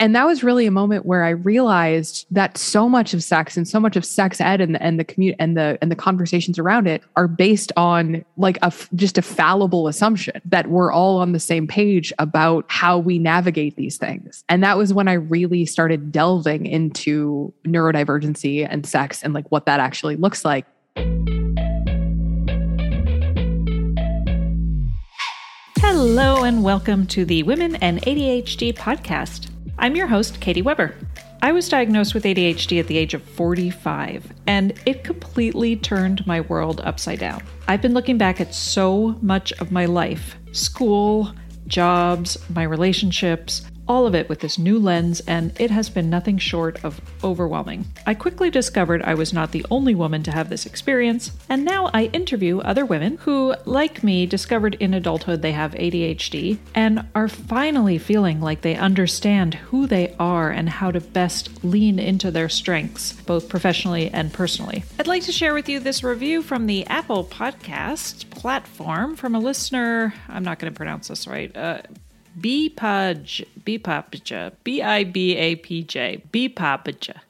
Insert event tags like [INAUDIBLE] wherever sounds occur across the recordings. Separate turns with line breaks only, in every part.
And that was really a moment where I realized that so much of sex and so much of sex ed and the, and the community and the and the conversations around it are based on like a just a fallible assumption that we're all on the same page about how we navigate these things. And that was when I really started delving into neurodivergency and sex and like what that actually looks like.
Hello, and welcome to the Women and ADHD podcast. I'm your host, Katie Weber. I was diagnosed with ADHD at the age of 45, and it completely turned my world upside down. I've been looking back at so much of my life school, jobs, my relationships, all of it with this new lens, and it has been nothing short of overwhelming. I quickly discovered I was not the only woman to have this experience, and now I interview other women who, like me, discovered in adulthood they have ADHD and are finally feeling like they understand who they are and how to best lean into their strengths, both professionally and personally. I'd like to share with you this review from the Apple Podcast platform from a listener. I'm not going to pronounce this right. Uh, Bipaj, Bipapja, B I B A P J, Bipapja.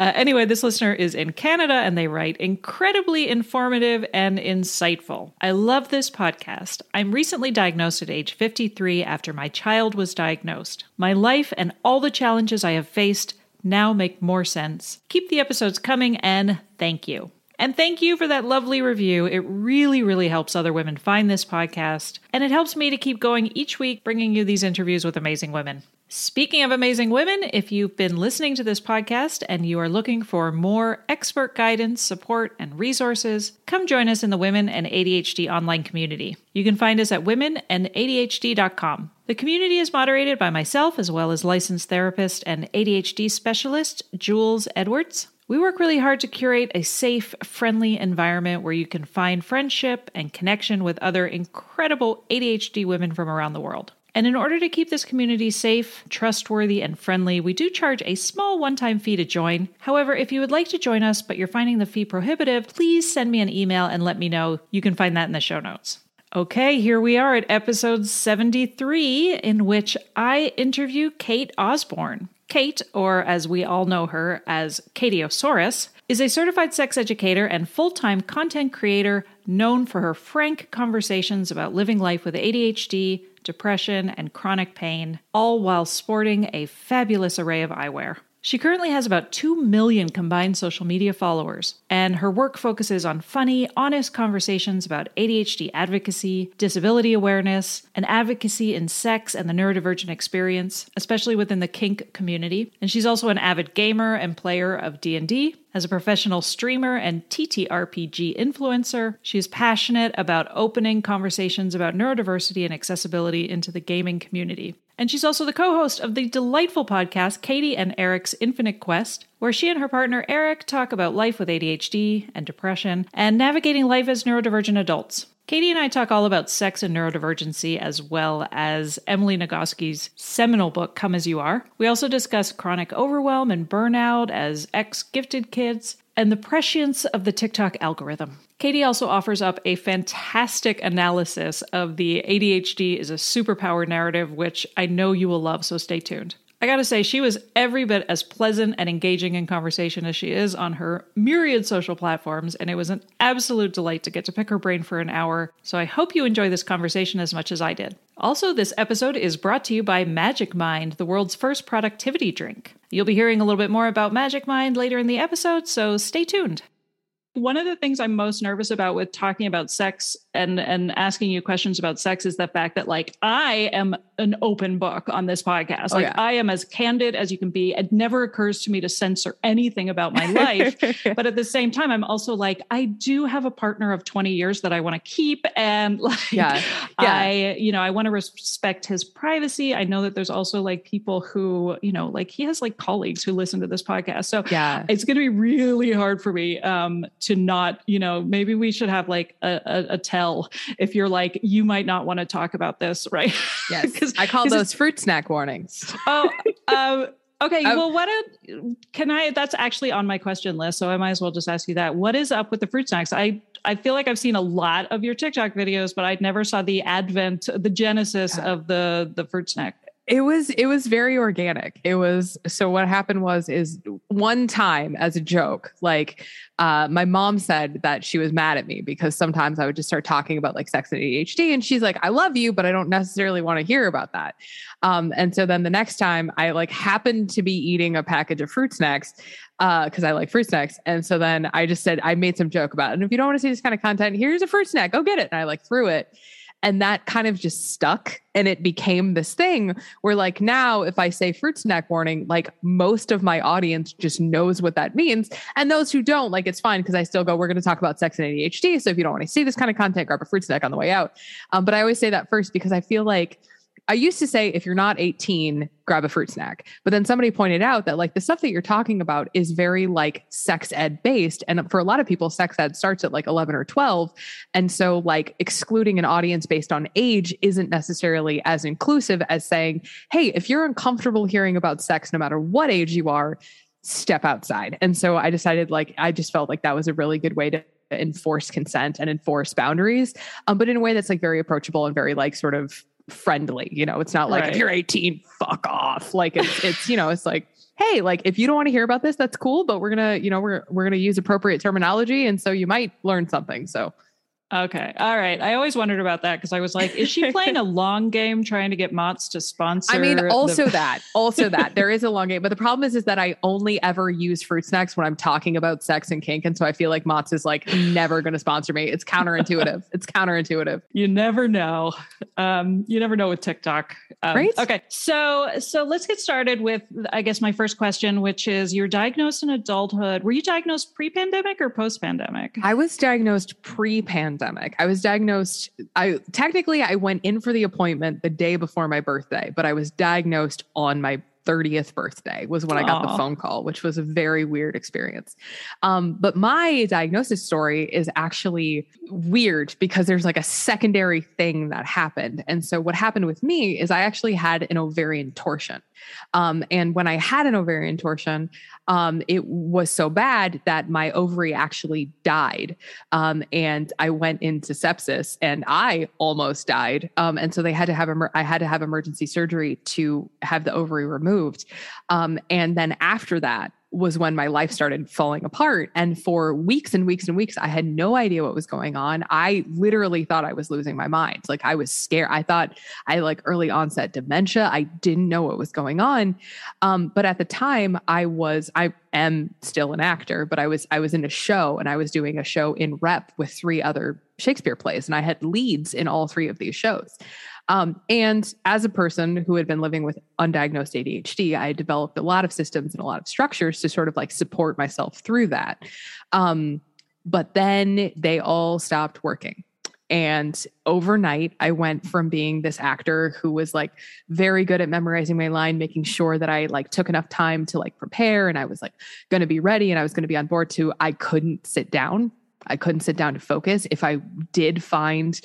Uh, anyway, this listener is in Canada and they write incredibly informative and insightful. I love this podcast. I'm recently diagnosed at age 53 after my child was diagnosed. My life and all the challenges I have faced now make more sense. Keep the episodes coming and thank you. And thank you for that lovely review. It really, really helps other women find this podcast. And it helps me to keep going each week, bringing you these interviews with amazing women. Speaking of amazing women, if you've been listening to this podcast and you are looking for more expert guidance, support, and resources, come join us in the Women and ADHD online community. You can find us at womenandadhd.com. The community is moderated by myself as well as licensed therapist and ADHD specialist Jules Edwards. We work really hard to curate a safe, friendly environment where you can find friendship and connection with other incredible ADHD women from around the world. And in order to keep this community safe, trustworthy, and friendly, we do charge a small one time fee to join. However, if you would like to join us but you're finding the fee prohibitive, please send me an email and let me know. You can find that in the show notes. Okay, here we are at episode 73, in which I interview Kate Osborne. Kate, or as we all know her as Katieosaurus, is a certified sex educator and full time content creator known for her frank conversations about living life with ADHD, depression, and chronic pain, all while sporting a fabulous array of eyewear. She currently has about 2 million combined social media followers, and her work focuses on funny, honest conversations about ADHD advocacy, disability awareness, and advocacy in sex and the neurodivergent experience, especially within the kink community. And she's also an avid gamer and player of D&D, as a professional streamer and TTRPG influencer, she is passionate about opening conversations about neurodiversity and accessibility into the gaming community. And she's also the co host of the delightful podcast, Katie and Eric's Infinite Quest, where she and her partner Eric talk about life with ADHD and depression and navigating life as neurodivergent adults. Katie and I talk all about sex and neurodivergency, as well as Emily Nagoski's seminal book, Come As You Are. We also discuss chronic overwhelm and burnout as ex gifted kids, and the prescience of the TikTok algorithm. Katie also offers up a fantastic analysis of the ADHD is a superpower narrative, which I know you will love, so stay tuned. I gotta say, she was every bit as pleasant and engaging in conversation as she is on her myriad social platforms, and it was an absolute delight to get to pick her brain for an hour. So I hope you enjoy this conversation as much as I did. Also, this episode is brought to you by Magic Mind, the world's first productivity drink. You'll be hearing a little bit more about Magic Mind later in the episode, so stay tuned. One of the things I'm most nervous about with talking about sex and and asking you questions about sex is the fact that like I am an open book on this podcast. Oh, like yeah. I am as candid as you can be. It never occurs to me to censor anything about my life. [LAUGHS] but at the same time, I'm also like, I do have a partner of 20 years that I want to keep. And [LAUGHS] like yeah. Yeah. I, you know, I want to respect his privacy. I know that there's also like people who, you know, like he has like colleagues who listen to this podcast. So yeah, it's gonna be really hard for me um to not, you know, maybe we should have like a, a, a tell if you're like, you might not want to talk about this, right?
Yes. [LAUGHS] I call those fruit snack warnings.
Oh, um, okay. Um, well, what a, can I? That's actually on my question list, so I might as well just ask you that. What is up with the fruit snacks? I I feel like I've seen a lot of your TikTok videos, but I never saw the advent, the genesis of the the fruit snack
It was it was very organic. It was so what happened was is one time as a joke, like uh, my mom said that she was mad at me because sometimes I would just start talking about like sex and ADHD, and she's like, "I love you, but I don't necessarily want to hear about that." Um, and so then the next time I like happened to be eating a package of fruit snacks because uh, I like fruit snacks, and so then I just said I made some joke about it. And if you don't want to see this kind of content, here's a fruit snack. Go get it. And I like threw it. And that kind of just stuck and it became this thing where, like, now if I say fruit snack warning, like, most of my audience just knows what that means. And those who don't, like, it's fine because I still go, we're going to talk about sex and ADHD. So if you don't want to see this kind of content, grab a fruit snack on the way out. Um, but I always say that first because I feel like, I used to say if you're not 18, grab a fruit snack. But then somebody pointed out that like the stuff that you're talking about is very like sex ed based. And for a lot of people, sex ed starts at like 11 or 12. And so like excluding an audience based on age isn't necessarily as inclusive as saying, hey, if you're uncomfortable hearing about sex, no matter what age you are, step outside. And so I decided like, I just felt like that was a really good way to enforce consent and enforce boundaries, um, but in a way that's like very approachable and very like sort of friendly. You know, it's not like right. if you're 18, fuck off. Like it's it's you know, it's like hey, like if you don't want to hear about this, that's cool, but we're gonna you know we're we're gonna use appropriate terminology, and so you might learn something. So
Okay. All right. I always wondered about that because I was like, is she playing a [LAUGHS] long game trying to get Mott's to sponsor?
I mean, also the- [LAUGHS] that, also that there is a long game, but the problem is, is that I only ever use fruit snacks when I'm talking about sex and kink. And so I feel like Mott's is like never going to sponsor me. It's counterintuitive. it's counterintuitive.
You never know. Um, you never know with TikTok. Um,
right.
Okay. So, so let's get started with, I guess, my first question, which is you're diagnosed in adulthood. Were you diagnosed pre pandemic or post pandemic?
I was diagnosed pre pandemic. I was diagnosed, I technically I went in for the appointment the day before my birthday, but I was diagnosed on my 30th birthday was when I got the phone call, which was a very weird experience. Um, but my diagnosis story is actually weird because there's like a secondary thing that happened. And so what happened with me is I actually had an ovarian torsion. Um, and when I had an ovarian torsion, um, it was so bad that my ovary actually died. Um, and I went into sepsis and I almost died. Um, and so they had to have, emer- I had to have emergency surgery to have the ovary removed. Um, and then after that, was when my life started falling apart. And for weeks and weeks and weeks, I had no idea what was going on. I literally thought I was losing my mind. Like I was scared. I thought I like early onset dementia. I didn't know what was going on. Um, but at the time, I was, I am still an actor, but I was, I was in a show and I was doing a show in rep with three other Shakespeare plays, and I had leads in all three of these shows. Um, and as a person who had been living with undiagnosed ADHD, I developed a lot of systems and a lot of structures to sort of like support myself through that. Um, but then they all stopped working. And overnight, I went from being this actor who was like very good at memorizing my line, making sure that I like took enough time to like prepare and I was like going to be ready and I was going to be on board to I couldn't sit down. I couldn't sit down to focus. If I did find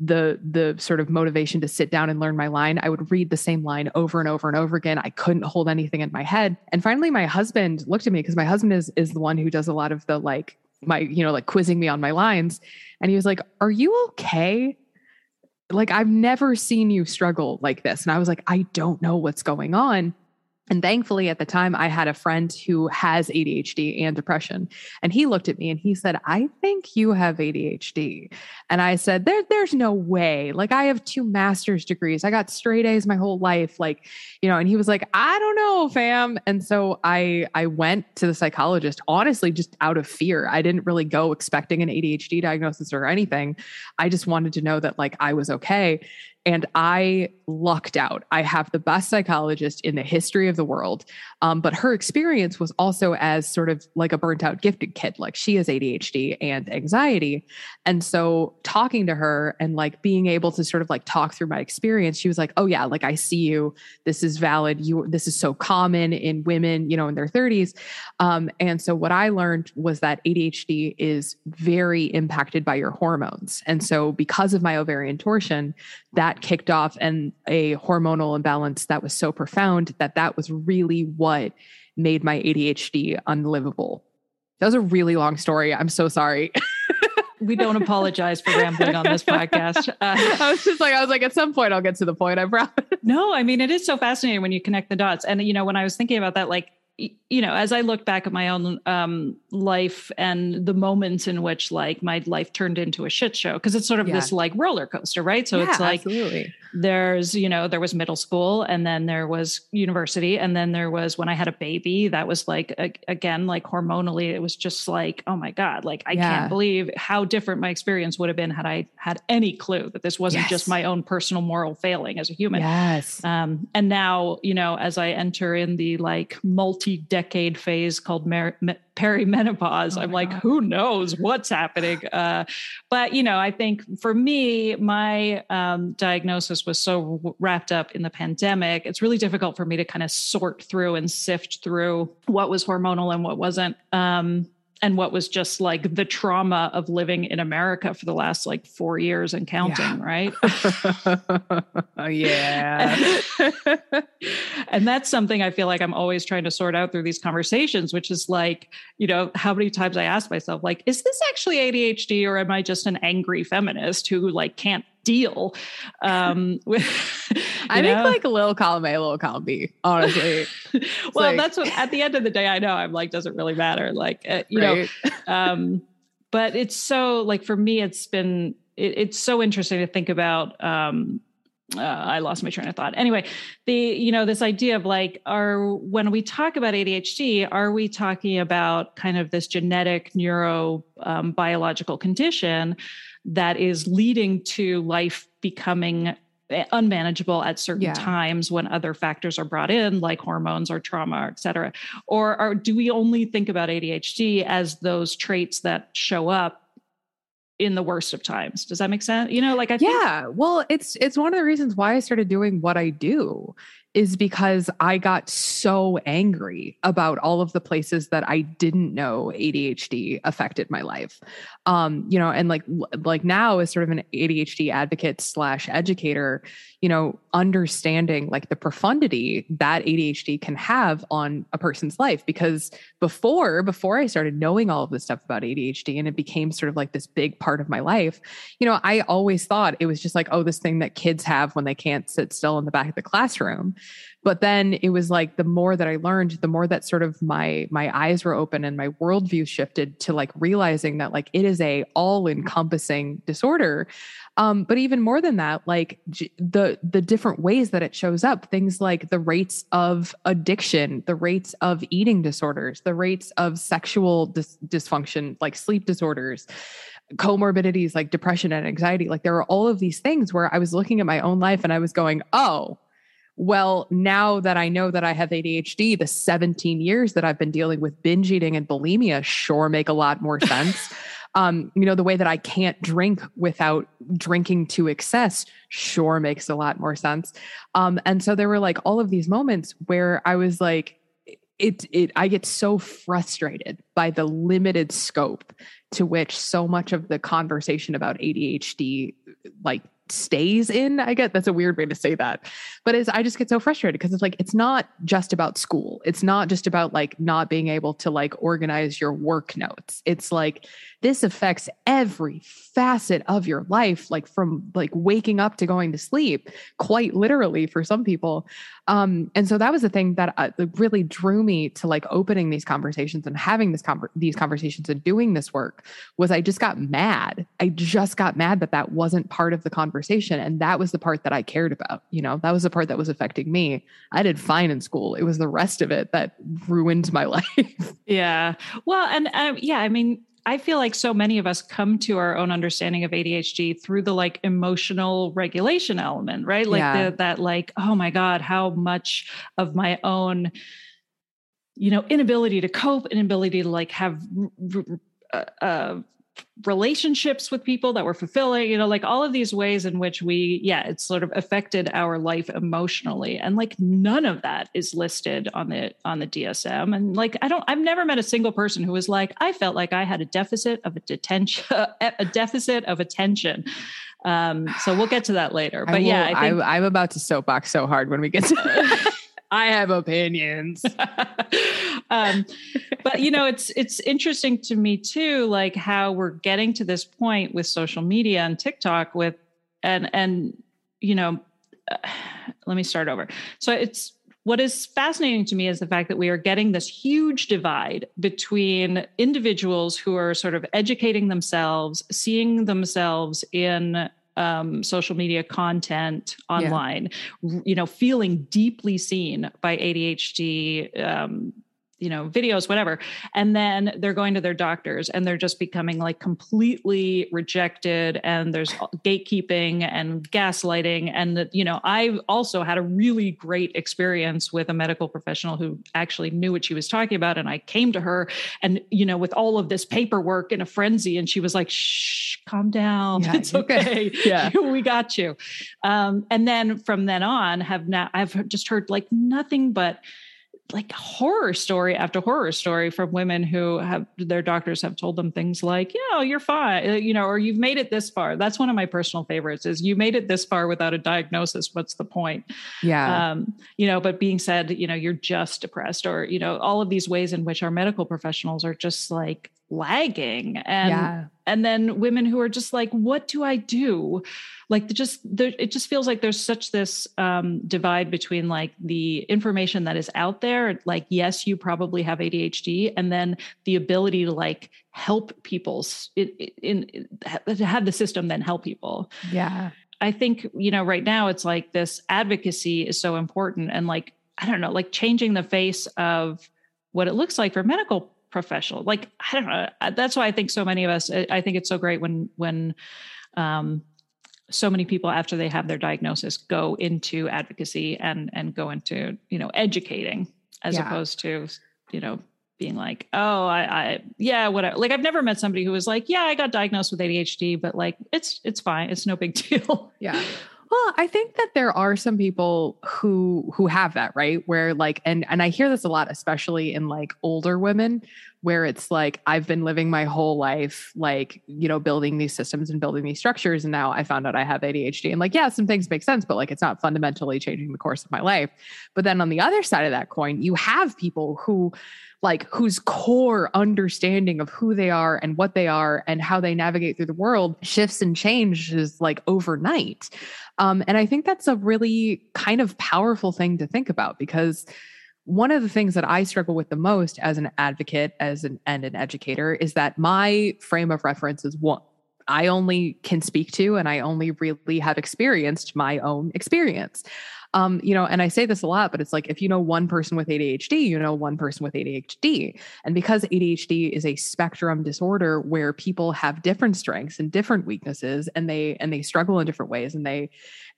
the the sort of motivation to sit down and learn my line i would read the same line over and over and over again. I couldn't hold anything in my head. And finally my husband looked at me because my husband is is the one who does a lot of the like my you know like quizzing me on my lines. And he was like are you okay? Like i've never seen you struggle like this. And i was like i don't know what's going on and thankfully, at the time, I had a friend who has ADHD and depression. And he looked at me and he said, I think you have ADHD. And I said, there, There's no way. Like, I have two master's degrees. I got straight A's my whole life. Like, you know, and he was like, I don't know, fam. And so I I went to the psychologist, honestly, just out of fear. I didn't really go expecting an ADHD diagnosis or anything. I just wanted to know that like I was okay. And I lucked out. I have the best psychologist in the history of the world. Um, but her experience was also as sort of like a burnt out gifted kid. Like she has ADHD and anxiety. And so talking to her and like being able to sort of like talk through my experience, she was like, oh, yeah, like I see you. This is valid. You, this is so common in women, you know, in their 30s. Um, and so what I learned was that ADHD is very impacted by your hormones. And so because of my ovarian torsion, that that kicked off and a hormonal imbalance that was so profound that that was really what made my ADHD unlivable. That was a really long story. I'm so sorry. [LAUGHS]
we don't apologize for rambling on this podcast. [LAUGHS] Uh,
I was just like, I was like, at some point I'll get to the point. I promise.
No, I mean, it is so fascinating when you connect the dots. And, you know, when I was thinking about that, like, you know, as I look back at my own um, life and the moments in which like my life turned into a shit show, because it's sort of yeah. this like roller coaster, right? So yeah, it's like absolutely. There's, you know, there was middle school and then there was university. And then there was when I had a baby, that was like, a, again, like hormonally, it was just like, oh my God, like I yeah. can't believe how different my experience would have been had I had any clue that this wasn't yes. just my own personal moral failing as a human.
Yes.
Um, and now, you know, as I enter in the like multi decade phase called me- perimenopause. Oh I'm like, God. who knows what's happening? [LAUGHS] Uh, but, you know, I think for me, my um, diagnosis was so wrapped up in the pandemic. It's really difficult for me to kind of sort through and sift through what was hormonal and what wasn't. Um, and what was just like the trauma of living in America for the last like four years and counting, yeah. right? [LAUGHS]
Oh, yeah. [LAUGHS]
and that's something I feel like I'm always trying to sort out through these conversations, which is like, you know, how many times I ask myself, like, is this actually ADHD or am I just an angry feminist who like can't deal um [LAUGHS] with
i know? think like a little column a little column b honestly [LAUGHS]
well like, that's what at the end of the day i know i'm like doesn't really matter like uh, you right. know [LAUGHS] um but it's so like for me it's been it, it's so interesting to think about um uh, I lost my train of thought. Anyway, the you know this idea of like are when we talk about ADHD, are we talking about kind of this genetic neuro um, biological condition that is leading to life becoming eh, unmanageable at certain yeah. times when other factors are brought in like hormones or trauma et cetera. Or, or do we only think about adhd as those traits that show up in the worst of times? Does that make sense? You know like i
think- yeah. Well it's it's one of the reasons why i started doing what i do is because I got so angry about all of the places that I didn't know ADHD affected my life. Um, you know, and like like now as sort of an ADHD advocate slash educator, you know, understanding like the profundity that ADHD can have on a person's life. Because before, before I started knowing all of this stuff about ADHD and it became sort of like this big part of my life, you know, I always thought it was just like, oh, this thing that kids have when they can't sit still in the back of the classroom but then it was like the more that i learned the more that sort of my my eyes were open and my worldview shifted to like realizing that like it is a all encompassing disorder. Um, but even more than that like j- the the different ways that it shows up things like the rates of addiction the rates of eating disorders the rates of sexual dis- dysfunction like sleep disorders comorbidities like depression and anxiety like there are all of these things where i was looking at my own life and i was going oh well, now that I know that I have ADHD, the 17 years that I've been dealing with binge eating and bulimia sure make a lot more sense. [LAUGHS] um, you know, the way that I can't drink without drinking to excess sure makes a lot more sense. Um, and so there were like all of these moments where I was like, it, it, I get so frustrated by the limited scope to which so much of the conversation about ADHD like stays in. I get that's a weird way to say that. But it's, I just get so frustrated because it's like, it's not just about school. It's not just about like not being able to like organize your work notes. It's like, this affects every facet of your life, like from like waking up to going to sleep, quite literally for some people. Um, and so that was the thing that uh, really drew me to like opening these conversations and having this con- these conversations and doing this work was I just got mad. I just got mad that that wasn't part of the conversation, and that was the part that I cared about. You know, that was the part that was affecting me. I did fine in school. It was the rest of it that ruined my [LAUGHS] life.
yeah. Well, and um, yeah, I mean, I feel like so many of us come to our own understanding of ADHD through the like emotional regulation element, right? Like yeah. the, that, like, oh my God, how much of my own, you know, inability to cope, inability to like have uh, uh, relationships with people that were fulfilling, you know, like all of these ways in which we, yeah, it's sort of affected our life emotionally. And like none of that is listed on the on the DSM. And like I don't I've never met a single person who was like, I felt like I had a deficit of a detention [LAUGHS] a deficit of attention. Um, so we'll get to that later. But I will, yeah,
I am about to soapbox so hard when we get to [LAUGHS] I have opinions. [LAUGHS]
um, but you know, it's it's interesting to me too, like how we're getting to this point with social media and TikTok with and and you know, uh, [SIGHS] let me start over. So it's what is fascinating to me is the fact that we are getting this huge divide between individuals who are sort of educating themselves, seeing themselves in um, social media content online, yeah. you know, feeling deeply seen by ADHD um, you know videos whatever. And then they're going to their doctors and they're just becoming like completely rejected and there's gatekeeping and gaslighting. And that you know i also had a really great experience with a medical professional who actually knew what she was talking about. And i came to her and you know with all of this paperwork in a frenzy. And she was like shh calm down. Yeah, it's okay. [LAUGHS] Yeah. [LAUGHS] We got you. Um, and then from then on have now i've just heard like nothing but like horror story after horror story from women who have their doctors have told them things like, you know, you're fine, uh, you know, or you've made it this far. That's one of my personal favorites is you made it this far without a diagnosis. What's the point?
Yeah. Um,
you know, but being said, you know, you're just depressed or, you know, all of these ways in which our medical professionals are just like lagging and yeah. And then women who are just like what do i do? Like just there, it just feels like there's such this um, divide between like the information that is out there like yes you probably have adhd and then the ability to like help people in, in, in to have the system then help people.
Yeah.
I think you know right now it's like this advocacy is so important and like i don't know like changing the face of what it looks like for medical professional like i don't know that's why i think so many of us i think it's so great when when um so many people after they have their diagnosis go into advocacy and and go into you know educating as yeah. opposed to you know being like oh I, I yeah whatever like i've never met somebody who was like yeah i got diagnosed with adhd but like it's it's fine it's no big [LAUGHS] deal
yeah well, I think that there are some people who who have that, right? Where like and and I hear this a lot especially in like older women where it's like I've been living my whole life like, you know, building these systems and building these structures and now I found out I have ADHD and like yeah, some things make sense, but like it's not fundamentally changing the course of my life. But then on the other side of that coin, you have people who like whose core understanding of who they are and what they are and how they navigate through the world shifts and changes like overnight. Um, and I think that's a really kind of powerful thing to think about because one of the things that I struggle with the most as an advocate, as an and an educator, is that my frame of reference is one I only can speak to, and I only really have experienced my own experience. Um, you know, and I say this a lot, but it's like if you know one person with ADHD, you know one person with ADHD. And because ADHD is a spectrum disorder where people have different strengths and different weaknesses and they and they struggle in different ways and they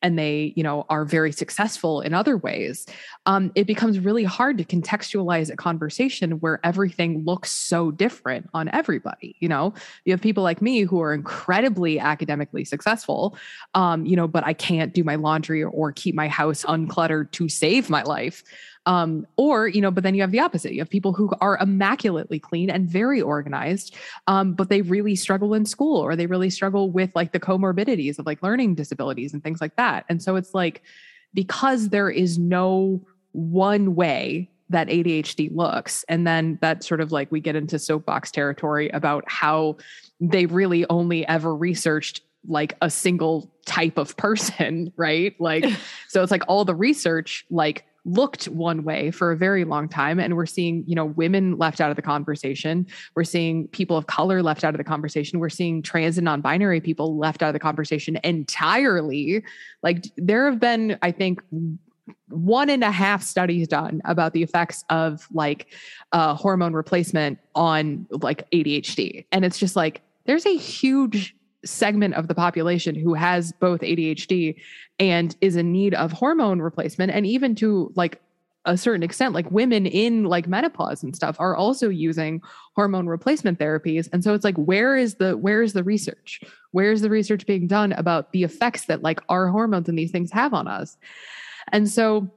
and they, you know, are very successful in other ways, um, it becomes really hard to contextualize a conversation where everything looks so different on everybody. You know, you have people like me who are incredibly academically successful, um, you know, but I can't do my laundry or keep my house uncluttered to save my life. Um, or, you know, but then you have the opposite. You have people who are immaculately clean and very organized, um, but they really struggle in school or they really struggle with like the comorbidities of like learning disabilities and things like that. And so it's like, because there is no one way that ADHD looks. And then that sort of like we get into soapbox territory about how they really only ever researched like a single type of person, [LAUGHS] right? Like, so it's like all the research, like looked one way for a very long time and we're seeing you know women left out of the conversation we're seeing people of color left out of the conversation we're seeing trans and non-binary people left out of the conversation entirely like there have been i think one and a half studies done about the effects of like uh, hormone replacement on like ADHD. And it's just like there's a huge segment of the population who has both ADHD and is in need of hormone replacement and even to like a certain extent like women in like menopause and stuff are also using hormone replacement therapies. And so it's like where is the where is the research? Where is the research being done about the effects that like our hormones and these things have on us? And so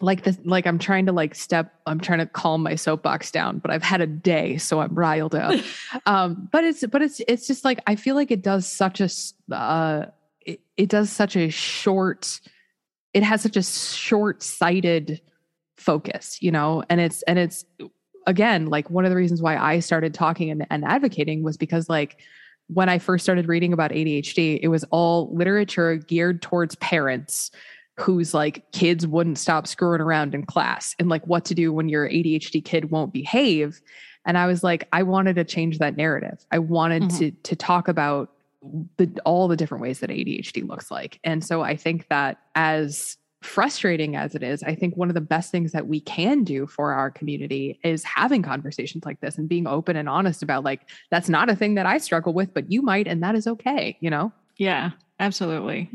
like this like i'm trying to like step i'm trying to calm my soapbox down but i've had a day so i'm riled up. [LAUGHS] Um but it's but it's it's just like i feel like it does such a uh it, it does such a short it has such a short sighted focus, you know, and it's, and it's, again, like one of the reasons why I started talking and, and advocating was because, like, when I first started reading about ADHD, it was all literature geared towards parents whose like kids wouldn't stop screwing around in class and like what to do when your ADHD kid won't behave. And I was like, I wanted to change that narrative. I wanted mm-hmm. to to talk about the all the different ways that ADHD looks like. And so I think that as frustrating as it is, I think one of the best things that we can do for our community is having conversations like this and being open and honest about like that's not a thing that I struggle with, but you might and that is okay, you know?
Yeah, absolutely.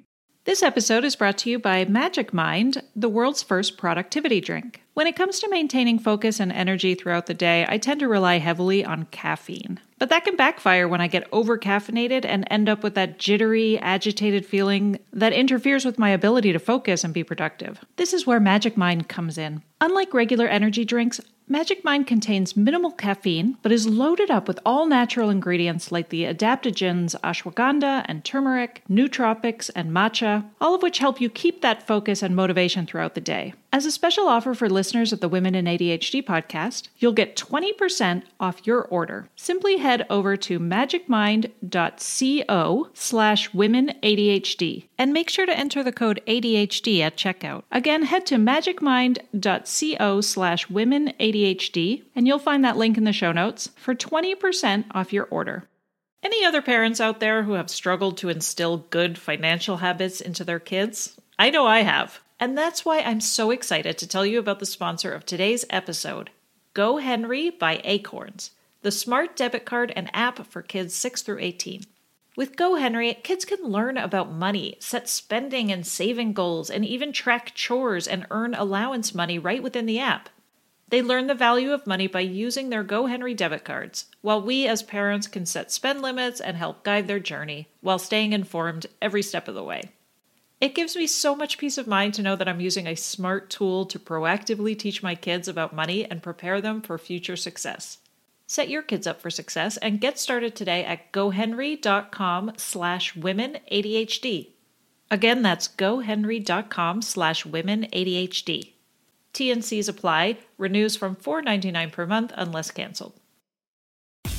This episode is brought to you by Magic Mind, the world's first productivity drink. When it comes to maintaining focus and energy throughout the day, I tend to rely heavily on caffeine. But that can backfire when I get over caffeinated and end up with that jittery, agitated feeling that interferes with my ability to focus and be productive. This is where Magic Mind comes in. Unlike regular energy drinks, Magic Mind contains minimal caffeine, but is loaded up with all natural ingredients like the adaptogens ashwagandha and turmeric, nootropics, and matcha, all of which help you keep that focus and motivation throughout the day. As a special offer for listeners of the Women in ADHD podcast, you'll get 20% off your order. Simply head over to magicmind.co slash womenadhd and make sure to enter the code ADHD at checkout. Again, head to magicmind.co slash womenadhd and you'll find that link in the show notes for 20% off your order. Any other parents out there who have struggled to instill good financial habits into their kids? I know I have. And that's why I'm so excited to tell you about the sponsor of today's episode Go Henry by Acorns, the smart debit card and app for kids 6 through 18. With Go Henry, kids can learn about money, set spending and saving goals, and even track chores and earn allowance money right within the app. They learn the value of money by using their Go Henry debit cards, while we as parents can set spend limits and help guide their journey while staying informed every step of the way. It gives me so much peace of mind to know that I'm using a smart tool to proactively teach my kids about money and prepare them for future success. Set your kids up for success and get started today at gohenry.com slash women ADHD. Again, that's gohenry.com slash women ADHD. TNCs apply, renews from $4.99 per month unless canceled.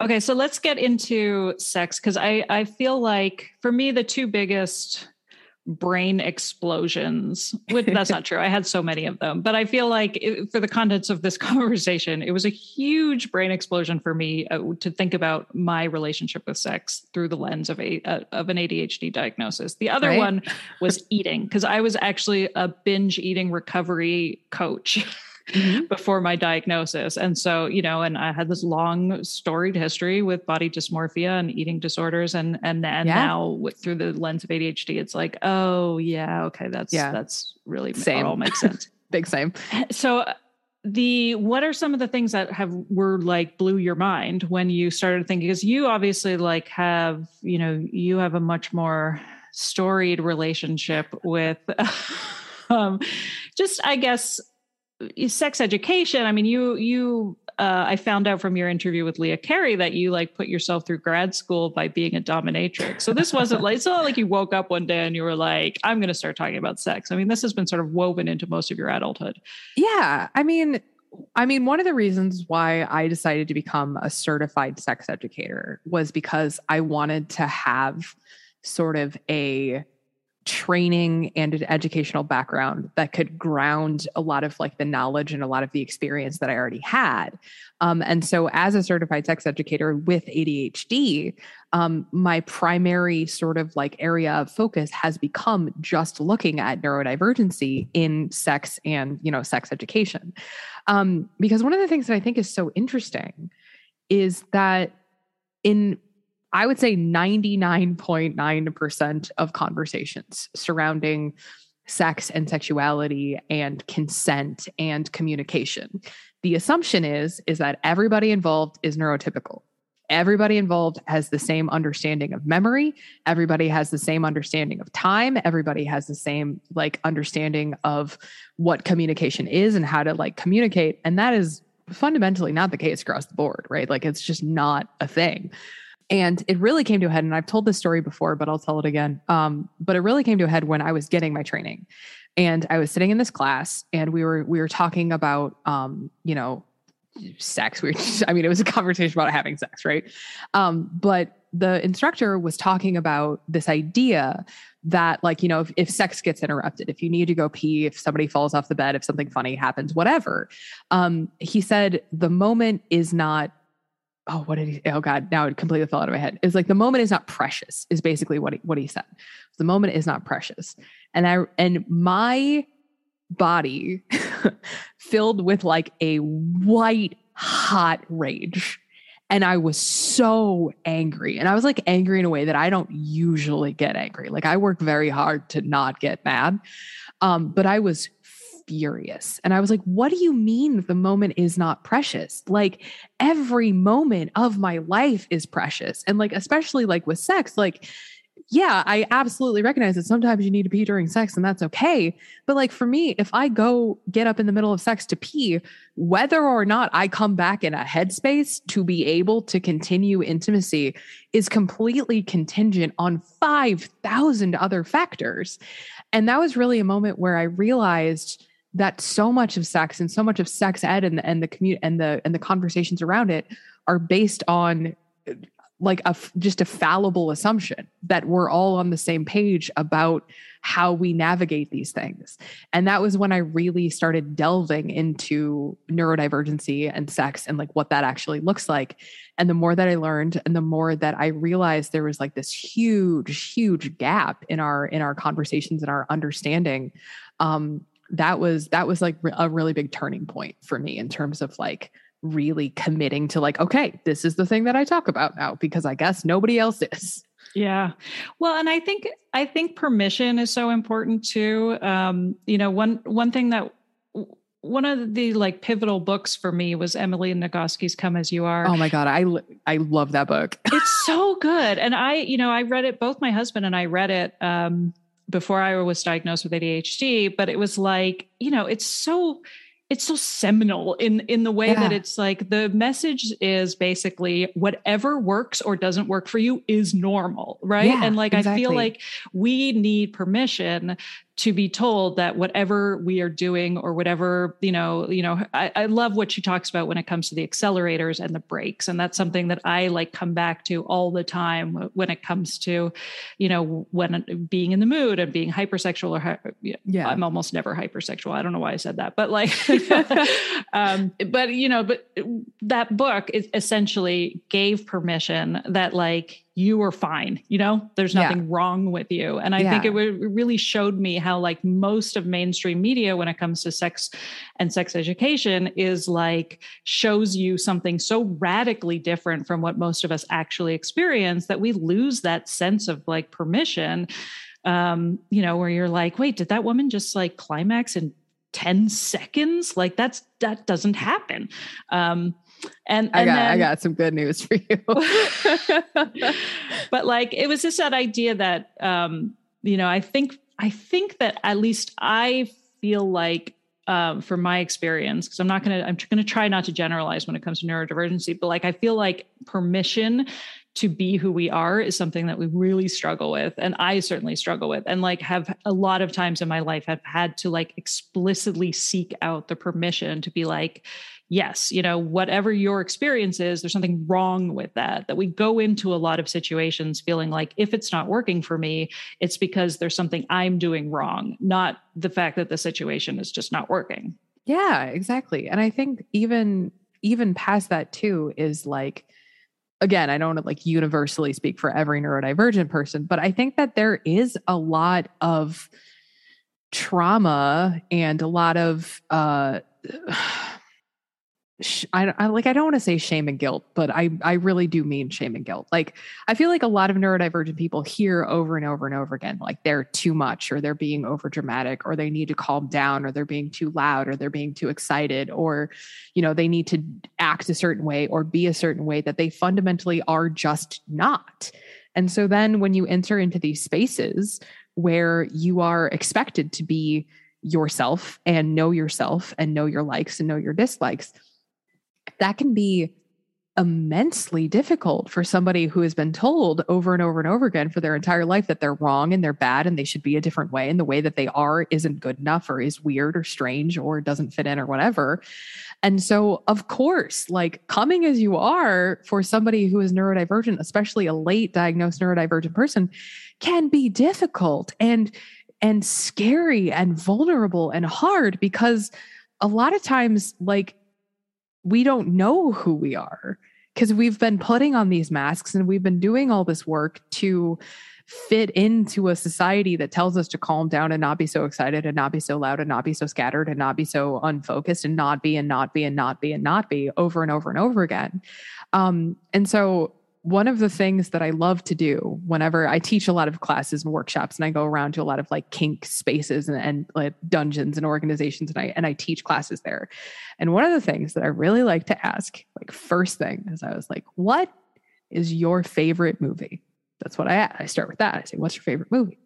Okay, so let's get into sex because I I feel like for me the two biggest brain explosions. Which that's not true. I had so many of them, but I feel like it, for the contents of this [LAUGHS] conversation, it was a huge brain explosion for me uh, to think about my relationship with sex through the lens of a uh, of an ADHD diagnosis. The other right? one [LAUGHS] was eating because I was actually a binge eating recovery coach. [LAUGHS] mm-hmm. [LAUGHS] before my diagnosis. And so, you know, and I had this long storied history with body dysmorphia and eating disorders. And, and, and yeah. now with, through the lens of ADHD, it's like, oh yeah, okay. That's, yeah. that's really
same.
all makes sense. [LAUGHS]
Big same.
So the what are some of the things that have were like blew your mind when you started thinking because you obviously like have you know you have a much more storied relationship with [LAUGHS] um just i guess sex education. I mean you you uh, i found out from your interview with leah carey that you like put yourself through grad school by being a dominatrix. So this wasn't like it's not like you woke up one day and you were like i'm going to start talking about sex. I mean this has been sort of woven into most of your adulthood.
Yeah. I mean I mean, one of the reasons why I decided to become a certified sex educator was because I wanted to have sort of a training and an educational background that could ground a lot of like the knowledge and a lot of the experience that I already had. Um, and so, as a certified sex educator with ADHD, um, my primary sort of like area of focus has become just looking at neurodivergency in sex and you know sex education. Um, because one of the things that I think is so interesting is that in I would say 99.9% of conversations surrounding sex and sexuality and consent and communication. The assumption is is that everybody involved is neurotypical. Everybody involved has the same understanding of memory, everybody has the same understanding of time, everybody has the same like understanding of what communication is and how to like communicate and that is fundamentally not the case across the board, right? Like it's just not a thing. And it really came to a head, and I've told this story before, but I'll tell it again. Um, but it really came to a head when I was getting my training, and I was sitting in this class, and we were we were talking about, um, you know, sex. We were, [LAUGHS] just, I mean, it was a conversation about having sex, right? Um, but the instructor was talking about this idea that like you know if, if, sex gets interrupted if you need to go pee if somebody falls off the bed if something funny happens whatever um, he said the moment is not oh, what did he? Oh God, now it completely fell out of my head. It's like the moment is not precious. Is basically what he, what he said. The moment is not precious, and I and my body [LAUGHS] filled with like a white hot rage. And I was so angry. And I was like angry in a way that I don't usually get angry. Like I work very hard to not get mad. Um, but I was furious. And I was like, what do you mean the moment is not precious? Like every moment of my life is precious. And like, especially like with sex, like, yeah, I absolutely recognize that sometimes you need to pee during sex and that's okay. But like for me, if I go get up in the middle of sex to pee, whether or not I come back in a headspace to be able to continue intimacy is completely contingent on 5,000 other factors. And that was really a moment where I realized that so much of sex and so much of sex ed and the and the community and the and the conversations around it are based on like a just a fallible assumption that we're all on the same page about how we navigate these things. And that was when i really started delving into neurodivergency and sex and like what that actually looks like. And the more that i learned and the more that i realized there was like this huge huge gap in our in our conversations and our understanding um that was that was like a really big turning point for me in terms of like really committing to like okay this is the thing that i talk about now because i guess nobody else is
yeah well and i think i think permission is so important too um you know one one thing that one of the like pivotal books for me was Emily Nagoski's Come As You Are.
Oh my God. I, I love that book.
it's [LAUGHS] so good. And I, you know, I read it, both my husband and I read it, um, before I was diagnosed with ADHD, but it was like, you know, it's so it's so seminal in in the way yeah. that it's like the message is basically whatever works or doesn't work for you is normal right yeah, and like exactly. i feel like we need permission to be told that whatever we are doing or whatever you know you know I, I, love what she talks about when it comes to the accelerators and the brakes. And that's something that i like come back to all the time when it comes to you know when being in the mood and being hypersexual or yeah. I'm almost never hypersexual. I don't know why i said that but like [LAUGHS] [LAUGHS] um, but you know but that book is essentially gave permission that like you are fine you know there's nothing yeah. wrong with you and i yeah. think it, w- really showed me how like most of mainstream media when it comes to sex and sex education is like shows you something so radically different from what most of us actually experience that we lose that sense of like permission um you know where you're like wait did that woman just like climax in 10 seconds like that's that doesn't happen um and,
I got
then,
I got some good news for you. [LAUGHS] [LAUGHS]
but like it was just that idea that um, you know, I think I think that at least I feel like um, from my experience, because I'm not gonna I'm gonna try not to generalize when it comes to neurodivergency, but like I feel like permission to be who we are is something that we really struggle with and i certainly struggle with and like have a lot of times in my life have had to like explicitly seek out the permission to be like yes, you know, whatever your experience is, there's something wrong with that. That we go into a lot of situations feeling like if it's not working for me, it's because there's something I'm doing wrong, not the fact that the situation is just not working.
Yeah, exactly. And I think even even past that too is like again, I don't want to like universally speak for every neurodivergent person, but I think that there is a lot of trauma and a lot of uh I, I like I don't want to say shame and guilt, but I I really do mean shame and guilt. Like I feel like a lot of neurodivergent people hear over and over and over again like they're too much or they're being over dramatic or they need to calm down or they're being too loud or they're being too excited or you know they need to act a certain way or be a certain way that they fundamentally are just not. And so then when you enter into these spaces where you are expected to be yourself and know yourself and know your likes and know your dislikes that can be immensely difficult for somebody who has been told over and over and over again for their entire life that they're wrong and they're bad and they should be a different way and the way that they are isn't good enough or is weird or strange or doesn't fit in or whatever. And so, of course, like coming as you are for somebody who is neurodivergent, especially a late diagnosed neurodivergent person, can be difficult and and scary and vulnerable and hard because a lot of times like we don't know who we are because we've been putting on these masks and we've been doing all this work to fit into a society that tells us to calm down and not be so excited and not be so loud and not be so scattered and not be so unfocused and not be and not be and not be and not be over and over and over again. Um, and so one of the things that I love to do whenever I teach a lot of classes and workshops and I go around to a lot of like kink spaces and, and like dungeons and organizations and I and I teach classes there. And one of the things that I really like to ask, like first thing is I was like, what is your favorite movie? That's what I I start with that. I say, what's your favorite movie?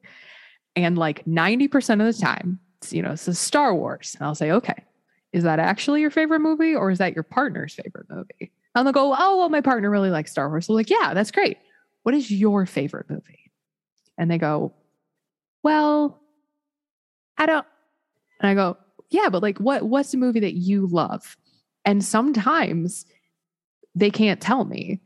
And like 90% of the time, you know, it's a Star Wars. And I'll say, okay, is that actually your favorite movie or is that your partner's favorite movie? And they'll go, oh, well, my partner really likes Star Wars. So like, yeah, that's great. What is your favorite movie? And they go, well, I don't. And I go, yeah, but like, what what's the movie that you love? And sometimes they can't tell me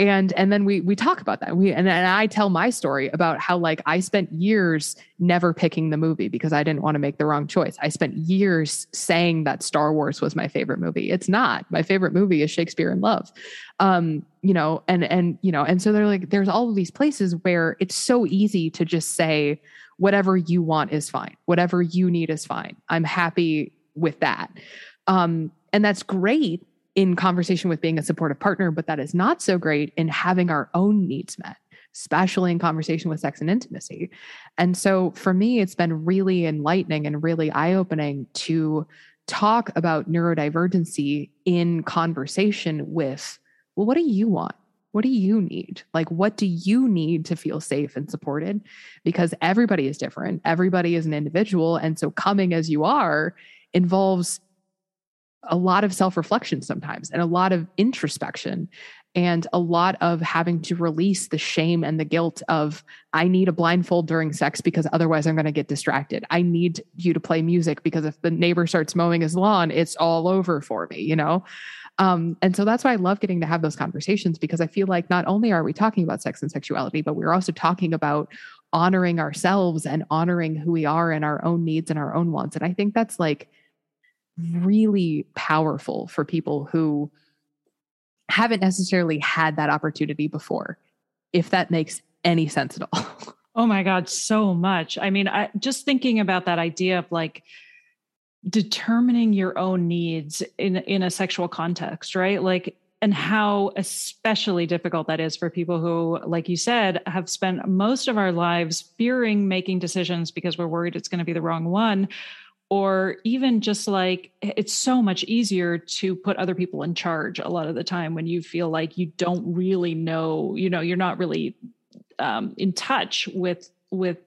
and and then we we talk about that. We and, and i tell my story about how like i spent years never picking the movie because i didn't want to make the wrong choice. I spent years saying that star wars was my favorite movie. It's not. My favorite movie is shakespeare in love. Um you know and and you know and so they're like there's all of these places where it's so easy to just say whatever you want is fine. Whatever you need is fine. I'm happy with that. Um and that's great in conversation with being a supportive partner, but that is not so great in having our own needs met, especially in conversation with sex and intimacy. And so for me, it's been really enlightening and really eye opening to talk about neurodivergency in conversation with, well, what do you want? What do you need? Like, what do you need to feel safe and supported? Because everybody is different, everybody is an individual. And so coming as you are involves a lot of self reflection sometimes and a lot of introspection and a lot of having to release the shame and the guilt of I need a blindfold during sex because otherwise I'm going to get distracted. I need you to play music because if the neighbor starts mowing his lawn, it's all over for me, you know? Um, and so that's why I love getting to have those conversations because I feel like not only are we talking about sex and sexuality, but we're also talking about honoring ourselves and honoring who we are and our own needs and our own wants. And I think that's like really powerful for people who haven't necessarily had that opportunity before, if that makes any sense at all. [LAUGHS]
Oh my God, so much. I mean, I, just thinking about that idea of like determining your own needs in, in a sexual context, right? Like, and how especially difficult that is for people who, like you said, have spent most of our lives fearing making decisions because we're worried it's going to be the wrong one or even just like it's so much easier to put other people in charge a lot of the time when you feel like you don't really know you know you're not really um, in touch with with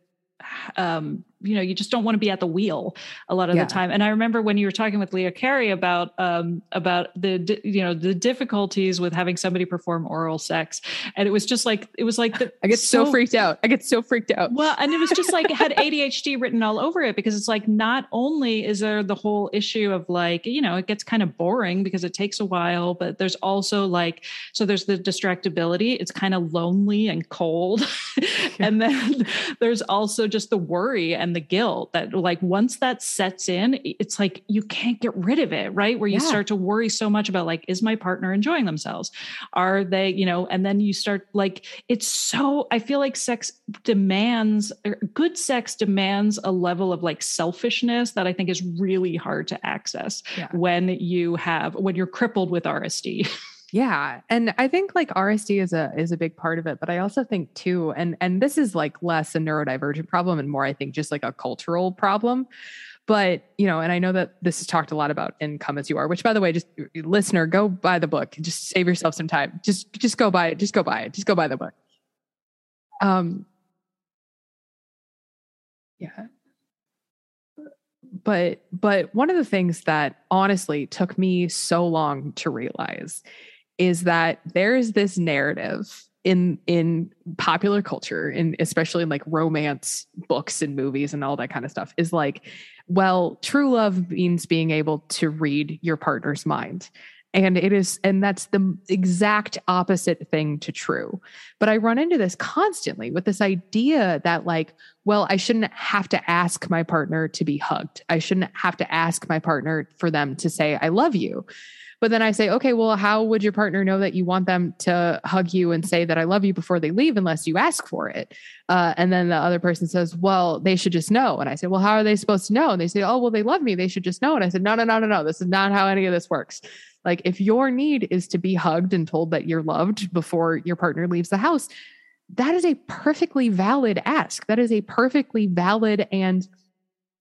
um, you know you just don't want to be at the wheel a lot of yeah. the time. And i remember when you were talking with leah carey about um about the you know the difficulties with having somebody perform oral sex. And it was just like it was like the,
i get so, so, freaked out. I get so freaked out.
Well and it was just like it had [LAUGHS] adhd written all over it because it's like not only is there the whole issue of like you know it gets kind of boring because it takes a while but there's also like so there's the distractibility. It's kind of lonely and cold. [LAUGHS] And then there's also just the worry and and the guilt that like once that sets in it's like you can't get rid of it right where you yeah. start to worry so much about like is my partner enjoying themselves are they you know and then you start like it's so i feel like sex demands er, good sex demands a level of like selfishness that i think is really hard to access yeah. when you have when you're crippled with rsd [LAUGHS]
Yeah. And I think like RSD is a is a big part of it, but I also think too and and this is like less a neurodivergent problem and more I think just like a cultural problem. But, you know, and I know that this is talked a lot about in Come As You Are, which by the way, just listener, go buy the book. Just save yourself some time. Just just go buy it. Just go buy it. Just go buy the book. Um yeah but but one of the things that honestly took me so long to realize is that there's this narrative in in popular culture and especially in like romance books and movies and all that kind of stuff is like well true love means being able to read your partner's mind. And it is and that's the exact opposite thing to true. But i run into this constantly with this idea that like well i shouldn't have to ask my partner to be hugged. I shouldn't have to ask my partner for them to say i love you but then I say, okay, well, how would your partner know that you want them to hug you and say that I love you before they leave unless you ask for it? Uh, and then the other person says, well, they should just know. And I say, well, how are they supposed to know? And they say, oh, well, they love me. They should just know. And I said, no, no, no, no, no. This is not how any of this works. Like, if your need is to be hugged and told that you're loved before your partner leaves the house, that is a perfectly valid ask. That is a perfectly valid and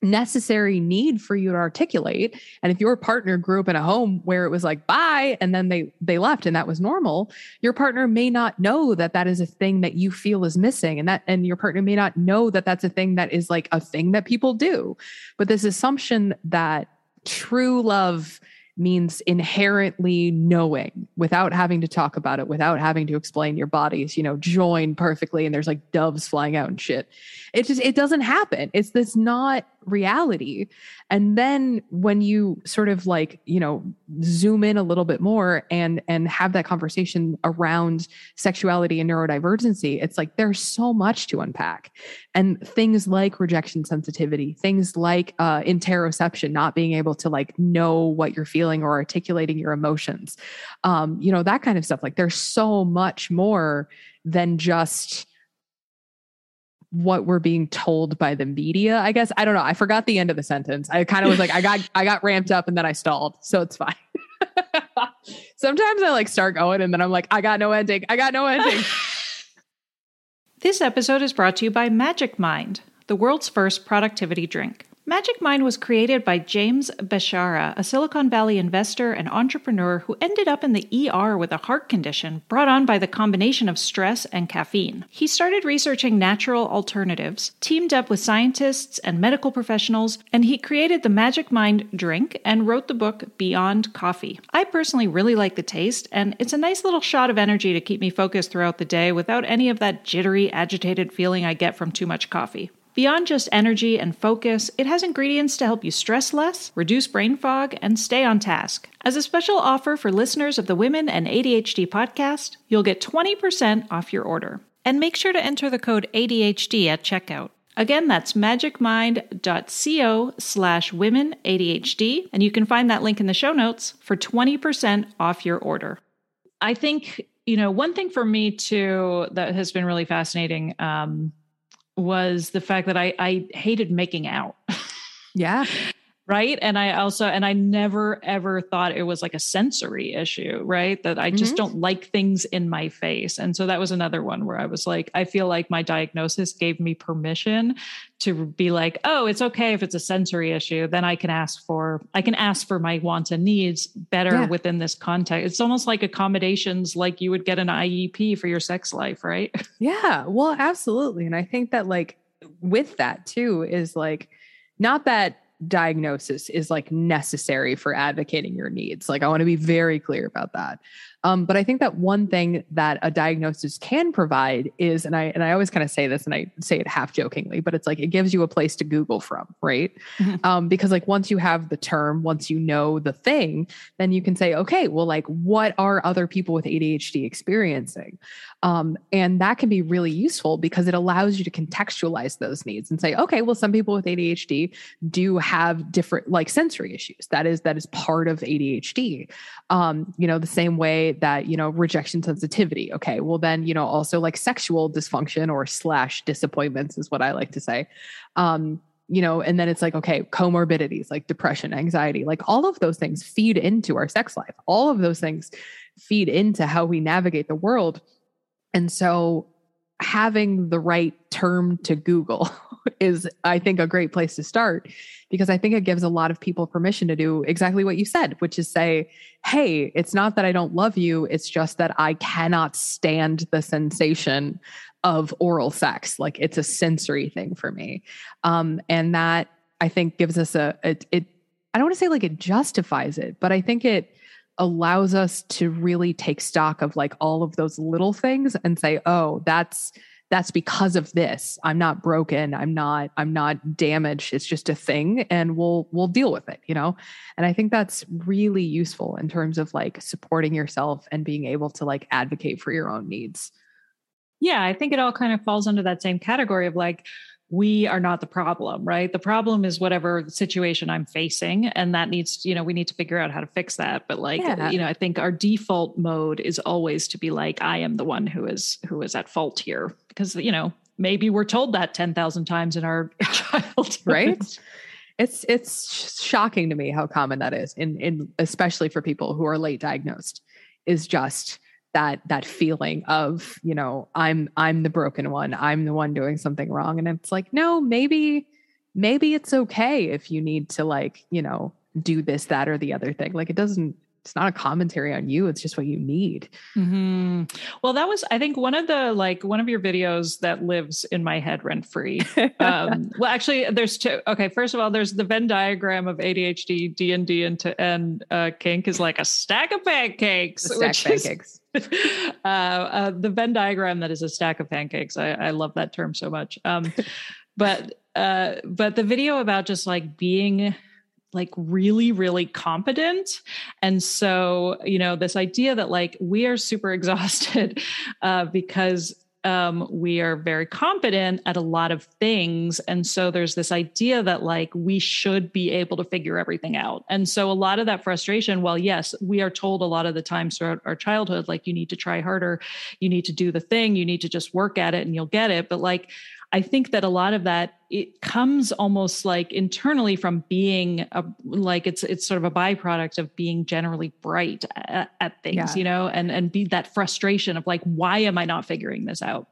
necessary need for you to articulate and if your partner grew up in a home where it was like bye and then they they left and that was normal your partner may not know that that is a thing that you feel is missing and that and your partner may not know that that's a thing that is like a thing that people do but this assumption that true love means inherently knowing without having to talk about it, without having to explain your bodies, you know, join perfectly and there's like doves flying out and shit. It just, it doesn't happen. It's this not reality. And then when you sort of like, you know, zoom in a little bit more and and have that conversation around sexuality and neurodivergency, it's like there's so much to unpack. And things like rejection sensitivity, things like uh interoception, not being able to like know what you're feeling or articulating your emotions. Um, you know, that kind of stuff. Like there's so much more than just what we're being told by the media i guess. I don't know. I forgot the end of the sentence. I kind of was like i got i got ramped up and then i stalled so it's fine. [LAUGHS] Sometimes i like start going and then i'm like i got no ending. I got no ending. [LAUGHS]
This episode is brought to you by magic mind the world's first productivity drink Magic Mind was created by James Beshara, a Silicon Valley investor and entrepreneur who ended up in the ER with a heart condition brought on by the combination of stress and caffeine. He started researching natural alternatives, teamed up with scientists and medical professionals, and he created the Magic Mind drink and wrote the book Beyond Coffee. I personally really like the taste, and it's a nice little shot of energy to keep me focused throughout the day without any of that jittery, agitated feeling I get from too much coffee. Beyond just energy and focus, it has ingredients to help you stress less, reduce brain fog, and stay on task. As a special offer for listeners of the Women and ADHD podcast, you'll get 20% off your order. And make sure to enter the code ADHD at checkout. Again, that's magicmind.co slash women ADHD, and you can find that link in the show notes for 20% off your order. I think, you know, one thing for me too that has been really fascinating um, was the fact that I, I hated making out.
Yeah. [LAUGHS]
right. And I also, and I never ever thought it was like a sensory issue, right? That I just mm-hmm. don't like things in my face. And so that was another one where I was like, I feel like my diagnosis gave me permission to be like, oh, it's okay if it's a sensory issue. Then I can ask for, I can ask for my wants and needs better yeah. within this context. It's almost like accommodations like you would get an IEP for your sex life, right? [LAUGHS]
Yeah. Well, absolutely. And I think that like with that too is like, not that diagnosis is like necessary for advocating your needs. Like I want to be very clear about that. Um, but I think that one thing that a diagnosis can provide is, and I and I always kind of say this, and I say it half jokingly, but it's like it gives you a place to Google from, right? Mm-hmm. Um, because like once you have the term, once you know the thing, then you can say, okay, well, like what are other people with ADHD experiencing? Um, and that can be really useful because it allows you to contextualize those needs and say, okay, well, some people with ADHD do have different like sensory issues. That is that is part of ADHD. Um, you know, the same way that you know rejection sensitivity. Okay, well then you know also like sexual dysfunction or slash disappointments is what I like to say. Um, you know, and then it's like, okay, comorbidities like depression, anxiety, like all of those things feed into our sex life. All of those things feed into how we navigate the world. And so having the right term to Google [LAUGHS] is, I think, a great place to start because I think it gives a lot of people permission to do exactly what you said, which is say, hey, it's not that I don't love you, it's just that I cannot stand the sensation of oral sex. Like it's a sensory thing for me. Um, and that I think gives us a, a it, I don't want to say like it justifies it, but I think it, allows us to really take stock of like all of those little things and say oh that's that's because of this. I'm not broken. I'm not i'm not damaged. It's just a thing and we'll we'll deal with it you know? And i think that's really useful in terms of like supporting yourself and being able to like advocate for your own needs.
Yeah i think it all kind of falls under that same category of like we are not the problem, right? The problem is whatever situation I'm facing. And that needs, you know, we need to figure out how to fix that. But like, yeah. you know, I think our default mode is always to be like, I am the one who is who is at fault here. Because, you know, maybe we're told that 10,000 times in our [LAUGHS] childhood.
Right. It's it's shocking to me how common that is in in especially for people who are late diagnosed is just that that feeling of you know i'm i'm the broken one. I'm the one doing something wrong. And it's like no maybe maybe it's okay if you need to like you know do this that or the other thing. Like it doesn't it's not a commentary on you. It's just what you need.
Mm-hmm. well that was i think one of the like one of your videos that lives in my head rent free [LAUGHS] um, well actually there's two okay first of all there's the venn diagram of adhd d&d and, to, and uh, kink is like a stack of pancakes
stack which pancakes.
Is, [LAUGHS] uh, uh, the venn diagram that is a stack of pancakes. I, I love that term so much. Um, [LAUGHS] but uh, but the video about just like being like really really competent. And so you know this idea that like we are super [LAUGHS] exhausted uh, because um, we are very competent at a lot of things. And so there's this idea that like we should be able to figure everything out. And so a lot of that frustration well yes we are told a lot of the times throughout our childhood like you need to try harder. You need to do the thing. You need to just work at it and you'll get it. But like I think that a lot of that it comes almost like internally from being a, like it's it's sort of a byproduct of being generally bright at, at things, yeah. you know, and and be that frustration of like why am I not figuring this out?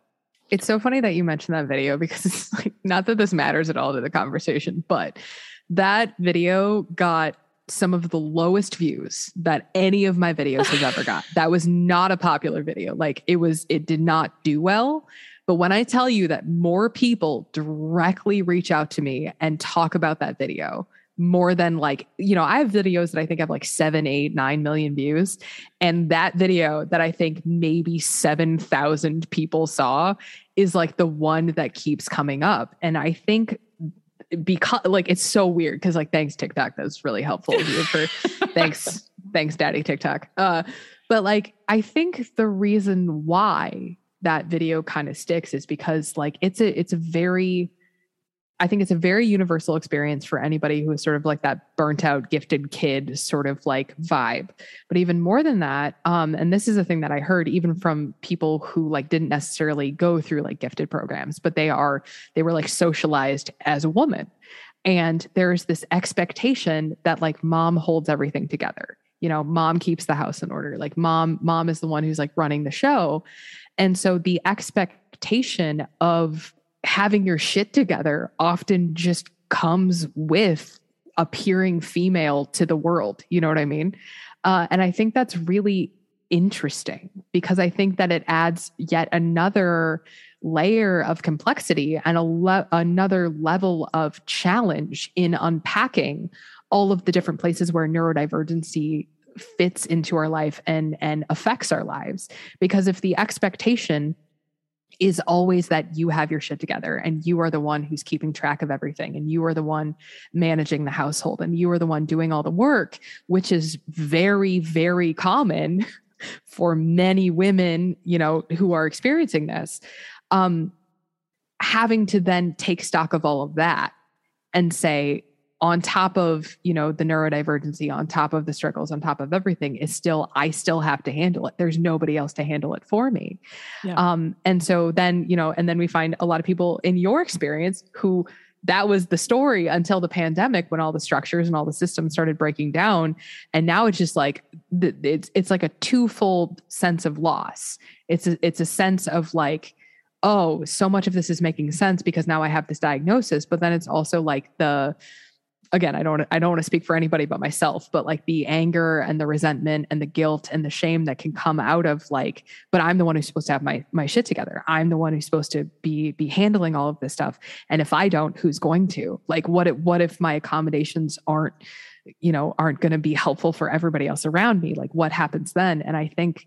It's so funny that you mentioned that video because it's [LAUGHS] like not that this matters at all to the conversation, but that video got some of the lowest views that any of my videos has ever got. [LAUGHS] That was not a popular video. Like it was, it did not do well. But when I tell you that more people directly reach out to me and talk about that video, more than like, you know, I have videos that I think have like seven, eight, nine million views. And that video that I think maybe 7,000 people saw is like the one that keeps coming up. And I think because like it's so weird because like thanks TikTok that's really helpful for [LAUGHS] thanks thanks daddy TikTok uh but like I think the reason why that video kind of sticks is because like it's a it's a very I think it's a very universal experience for anybody who is sort of like that burnt out gifted kid sort of like vibe. But even more than that, um, and this is a thing that I heard even from people who like didn't necessarily go through like gifted programs, but they are they were like socialized as a woman. And there's this expectation that like mom holds everything together. You know, mom keeps the house in order. Like mom, mom is the one who's like running the show. And so the expectation of having your shit together often just comes with appearing female to the world. You know what I mean? Uh, and I think that's really interesting because I think that it adds yet another layer of complexity and a le- another level of challenge in unpacking all of the different places where neurodivergency fits into our life and and affects our lives. Because if the expectation is always that you have your shit together and you are the one who's keeping track of everything and you are the one managing the household and you are the one doing all the work which is very very common [LAUGHS] for many women you know who are experiencing this um having to then take stock of all of that and say on top of you know the neurodivergency on top of the struggles on top of everything is still i still have to handle it. There's nobody else to handle it for me. Yeah. um and so then you know and then we find a lot of people in your experience who that was the story until the pandemic when all the structures and all the systems started breaking down. And now it's just like it's it's like a twofold sense of loss. It's a, it's a sense of like oh so much of this is making sense because now i have this diagnosis but then it's also like the again, I don't I don't want to speak for anybody but myself, but like the anger and the resentment and the guilt and the shame that can come out of like, but I'm the one who's supposed to have my my shit together. I'm the one who's supposed to be be handling all of this stuff. And if I don't, who's going to? Like what if what if my accommodations aren't you know aren't going to be helpful for everybody else around me like what happens then and i think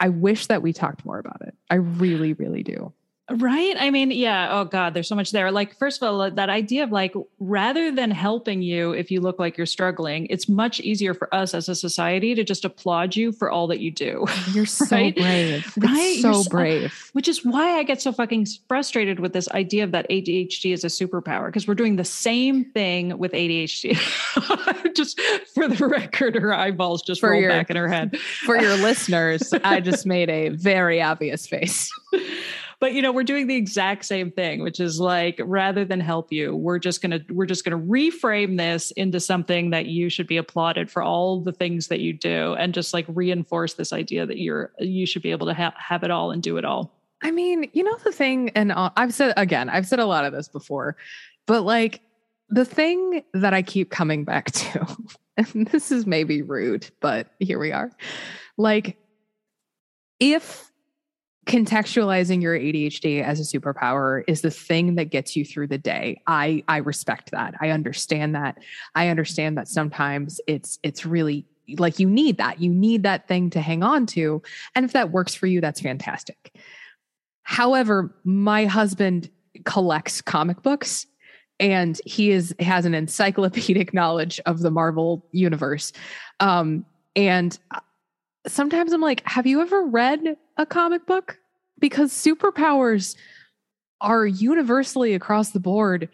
i wish that we talked more about it i really really do
Right. I mean, yeah. Oh God, there's so much there. Like, first of all, that idea of like, rather than helping you if you look like you're struggling, it's much easier for us as a society to just applaud you for all that you do.
You're [LAUGHS] so right? brave. Right. It's so, so brave.
Which is why I get so fucking frustrated with this idea of that ADHD is a superpower because we're doing the same thing with ADHD. [LAUGHS] just for the record, her eyeballs just for roll your, back in her head.
For your [LAUGHS] listeners, I just made a very obvious face
but you know we're doing the exact same thing which is like rather than help you we're just to we're just to reframe this into something that you should be applauded for all the things that you do and just like reinforce this idea that you're you should be able to ha- have it all and do it all.
I mean you know the thing and uh, i've said again i've said a lot of this before but like the thing that i keep coming back to [LAUGHS] and this is maybe rude but here we are. Like if contextualizing your ADHD as a superpower is the thing that gets you through the day. I I respect that. I understand that. I understand that sometimes it's it's really like you need that. You need that thing to hang on to. And if that works for you, that's fantastic. However, my husband collects comic books and he is has an encyclopedic [LAUGHS] knowledge of the Marvel universe. Um, and sometimes I'm like, have you ever read a comic book? Because superpowers are universally across the board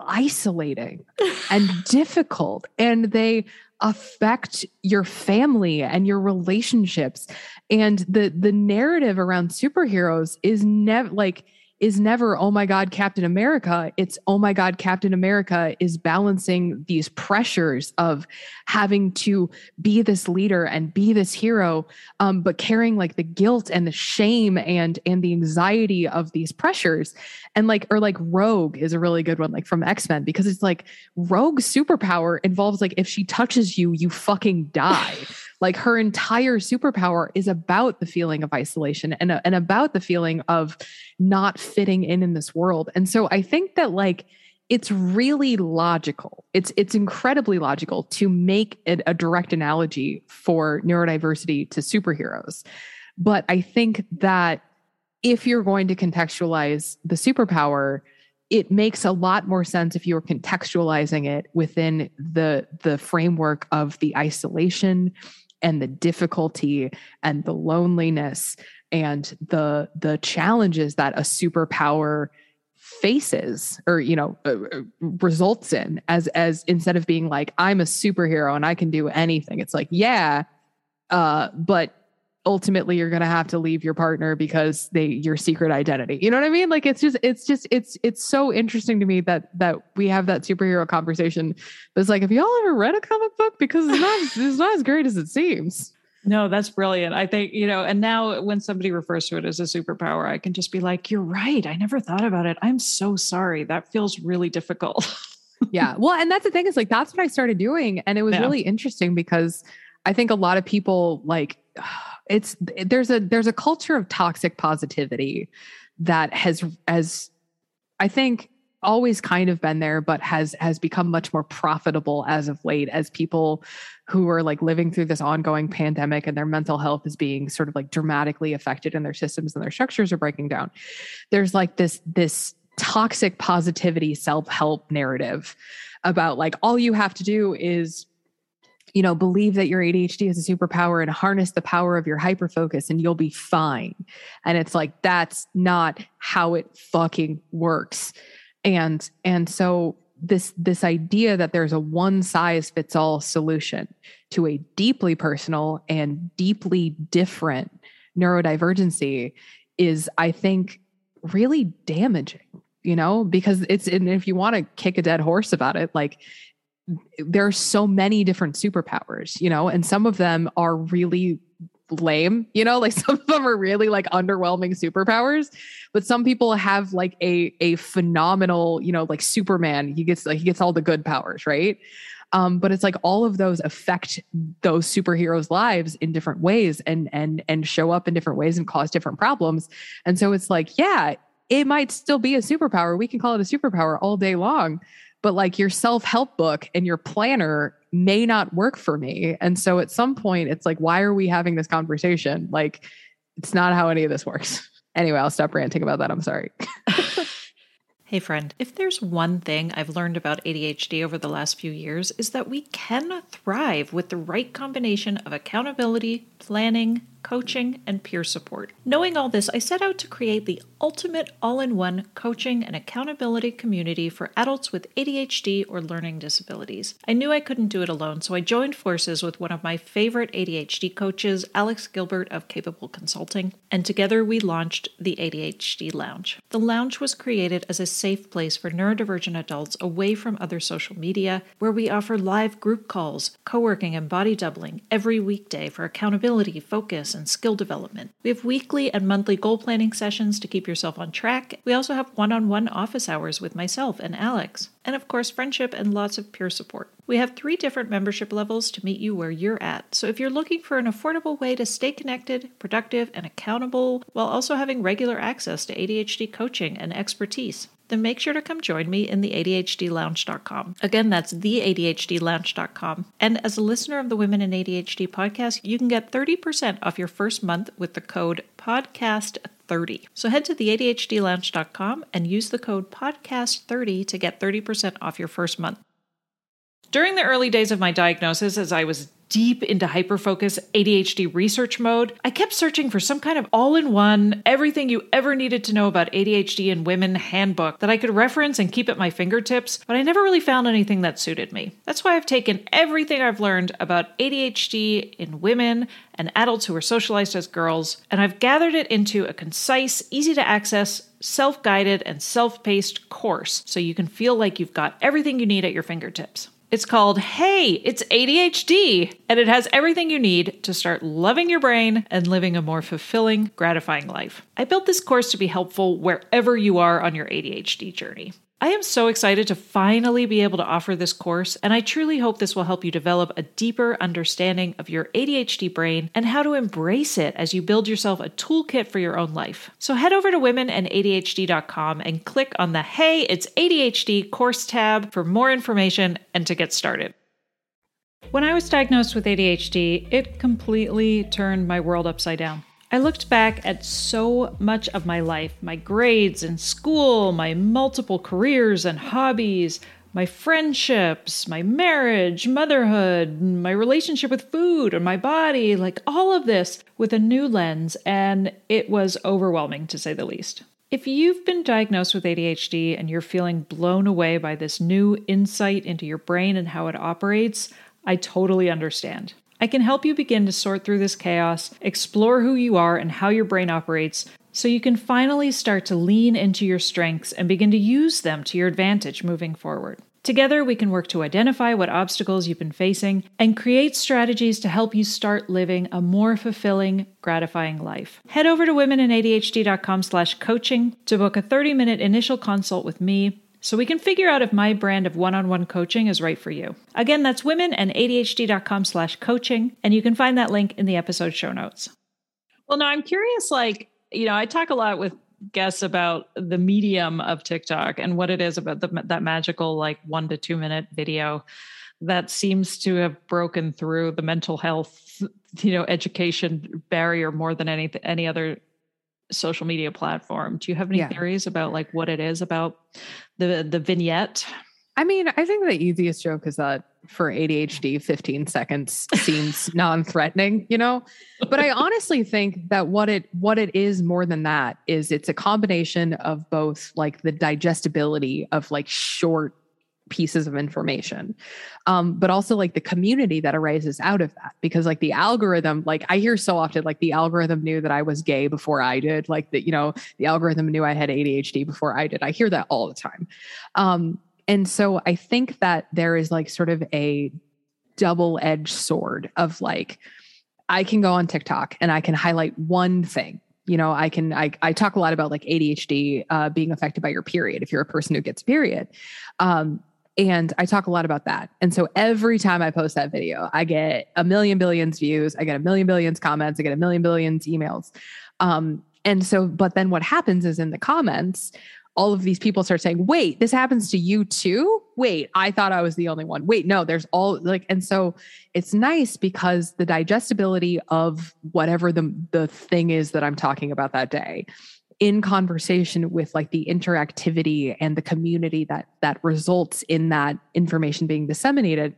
isolating [LAUGHS] and difficult, and they affect your family and your relationships. And the the narrative around superheroes is never like is never, oh my God, Captain America. It's, oh my God, Captain America is balancing these pressures of having to be this leader and be this hero, um, but carrying like the guilt and the shame and and the anxiety of these pressures. And like, or like Rogue is a really good one, like from X-Men, because it's like Rogue's superpower involves like if she touches you, you fucking die. [LAUGHS] Like her entire superpower is about the feeling of isolation and, and about the feeling of not fitting in in this world. And so I think that like it's really logical. It's it's incredibly logical to make it a direct analogy for neurodiversity to superheroes. But I think that if you're going to contextualize the superpower, it makes a lot more sense if you're contextualizing it within the the framework of the isolation and the difficulty and the loneliness and the the challenges that a superpower faces or you know uh, uh, results in as as instead of being like i'm a superhero and i can do anything. It's like yeah uh but ultimately you're going to have to leave your partner because they your secret identity. You know what i mean? Like it's just it's just it's it's so interesting to me that that we have that superhero conversation but it's like have y'all ever read a comic book? Because it's not [LAUGHS] it's not as great as it seems.
No that's brilliant. I think you know and now when somebody refers to it as a superpower i can just be like you're right. I never thought about it. I'm so sorry. That feels really difficult. [LAUGHS]
Yeah. Well and that's the thing is like that's what i started doing and it was yeah. really interesting because i think a lot of people like it's there's a there's a culture of toxic positivity that has as I think always kind of been there but has has become much more profitable as of late as people who are like living through this ongoing pandemic and their mental health is being sort of like dramatically affected and their systems and their structures are breaking down. There's like this this toxic positivity self-help narrative about like all you have to do is you know believe that your ADHD is a superpower and harness the power of your hyperfocus and you'll be fine. And it's like that's not how it fucking works. And and so this this idea that there's a one size fits all solution to a deeply personal and deeply different neurodivergency is i think really damaging you know because it's and if you want to kick a dead horse about it like there are so many different superpowers you know and some of them are really lame you know [LAUGHS] like some of them are really like underwhelming superpowers but some people have like a a phenomenal you know like superman he gets like he gets all the good powers right? Um, but it's like all of those affect those superheroes lives in different ways and and and show up in different ways and cause different problems. And so it's like yeah it might still be a superpower. We can call it a superpower all day long but like your self-help book and your planner may not work for me. And so at some point, it's like, why are we having this conversation? Like, it's not how any of this works. [LAUGHS] Anyway, I'll stop ranting about that. I'm sorry. [LAUGHS]
Hey, friend, if there's one thing I've learned about ADHD over the last few years, is that we can thrive with the right combination of accountability, planning, coaching, and peer support. Knowing all this, I set out to create the ultimate all in one coaching and accountability community for adults with ADHD or learning disabilities. I knew I couldn't do it alone, so I joined forces with one of my favorite ADHD coaches, Alex Gilbert of Capable Consulting, and together we launched the ADHD Lounge. The lounge was created as a safe place for neurodivergent adults away from other social media, where we offer live group calls, co working, and body doubling every weekday for accountability, focus, and skill development. We have weekly and monthly goal planning sessions to keep yourself on track. We also have one on one office hours with myself and Alex. And of course, friendship and lots of peer support. We have three different membership levels to meet you where you're at. So if you're looking for an affordable way to stay connected, productive, and accountable while also having regular access to ADHD coaching and expertise, then make sure to come join me in the ADHDlounge.com. Again, that's the ADHDlounge.com. And as a listener of the Women and ADHD podcast, you can get 30% off your first month with the code podcast30. So head to the ADHDlounge.com and use the code podcast30 to get 30% off your first month. During the early days of my diagnosis, as I was deep into hyperfocus ADHD research mode, I kept searching for some kind of all in one, everything you ever needed to know about ADHD in women handbook that I could reference and keep at my fingertips, but I never really found anything that suited me. That's why I've taken everything I've learned about ADHD in women and adults who are socialized as girls, and I've gathered it into a concise, easy to access, self guided, and self paced course so you can feel like you've got everything you need at your fingertips. It's called Hey, It's ADHD, and it has everything you need to start loving your brain and living a more fulfilling, gratifying life. I built this course to be helpful wherever you are on your ADHD journey. I am so excited to finally be able to offer this course, and I truly hope this will help you develop a deeper understanding of your ADHD brain and how to embrace it as you build yourself a toolkit for your own life. So head over to womenandadhd.com and click on the Hey, it's ADHD course tab for more information and to get started. When I was diagnosed with ADHD, it completely turned my world upside down. I looked back at so much of my life my grades in school, my multiple careers and hobbies, my friendships, my marriage, motherhood, my relationship with food and my body like all of this with a new lens, and it was overwhelming to say the least. If you've been diagnosed with ADHD and you're feeling blown away by this new insight into your brain and how it operates, I totally understand. I can help you begin to sort through this chaos, explore who you are and how your brain operates, so you can finally start to lean into your strengths and begin to use them to your advantage moving forward. Together, we can work to identify what obstacles you've been facing and create strategies to help you start living a more fulfilling, gratifying life. Head over to womenandadhd.com slash coaching to book a 30-minute initial consult with me so we can figure out if my brand of one-on-one coaching is right for you. Again, that's womenandadhd.com slash coaching, and you can find that link in the episode show notes.
Well, now I'm curious, like, you know, I talk a lot with
guests about the medium of TikTok and what it is about the, that magical like one to two minute video that seems to have broken through the mental health, you know, education barrier more than any any other social media platform. Do you have any yeah. theories about like what it is about the the vignette?
I mean, I think the easiest joke is that for ADHD, 15 seconds seems [LAUGHS] non-threatening, you know? But I honestly think that what it what it is more than that is it's a combination of both like the digestibility of like short pieces of information um, but also like the community that arises out of that because like the algorithm like i hear so often like the algorithm knew that i was gay before i did like that you know the algorithm knew i had adhd before i did i hear that all the time um, and so I think that there is like sort of a double edged sword of like, I can go on TikTok and I can highlight one thing. You know, I can, I, I talk a lot about like ADHD uh, being affected by your period if you're a person who gets period. Um, and I talk a lot about that. And so every time I post that video, I get a million billions views, I get a million billions comments, I get a million billions emails. Um, and so, but then what happens is in the comments, all of these people start saying, wait, this happens to you too? Wait, I thought I was the only one. Wait, no, there's all like, and so it's nice because the digestibility of whatever the, the thing is that I'm talking about that day in conversation with like the interactivity and the community that that results in that information being disseminated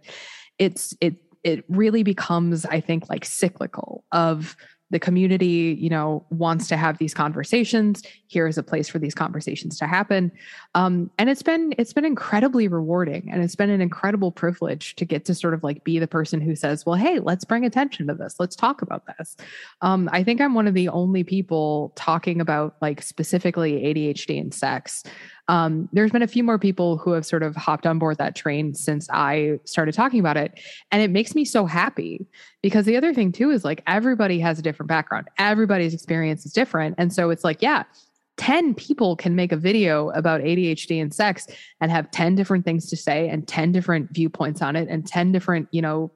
it's it it really becomes i think like cyclical of the community you know wants to have these conversations. Here is a place for these conversations to happen. Um, and it's been it's been incredibly rewarding and it's been an incredible privilege to get to sort of like be the person who says well hey let's bring attention to this. Let's talk about this. Um, i think i'm one of the only people talking about like specifically adhd and sex um, there's been a few more people who have sort of hopped on board that train since I started talking about it. And it makes me so happy because the other thing too is like everybody has a different background, everybody's experience is different. And so it's like, yeah, 10 people can make a video about ADHD and sex and have 10 different things to say and 10 different viewpoints on it and 10 different, you know,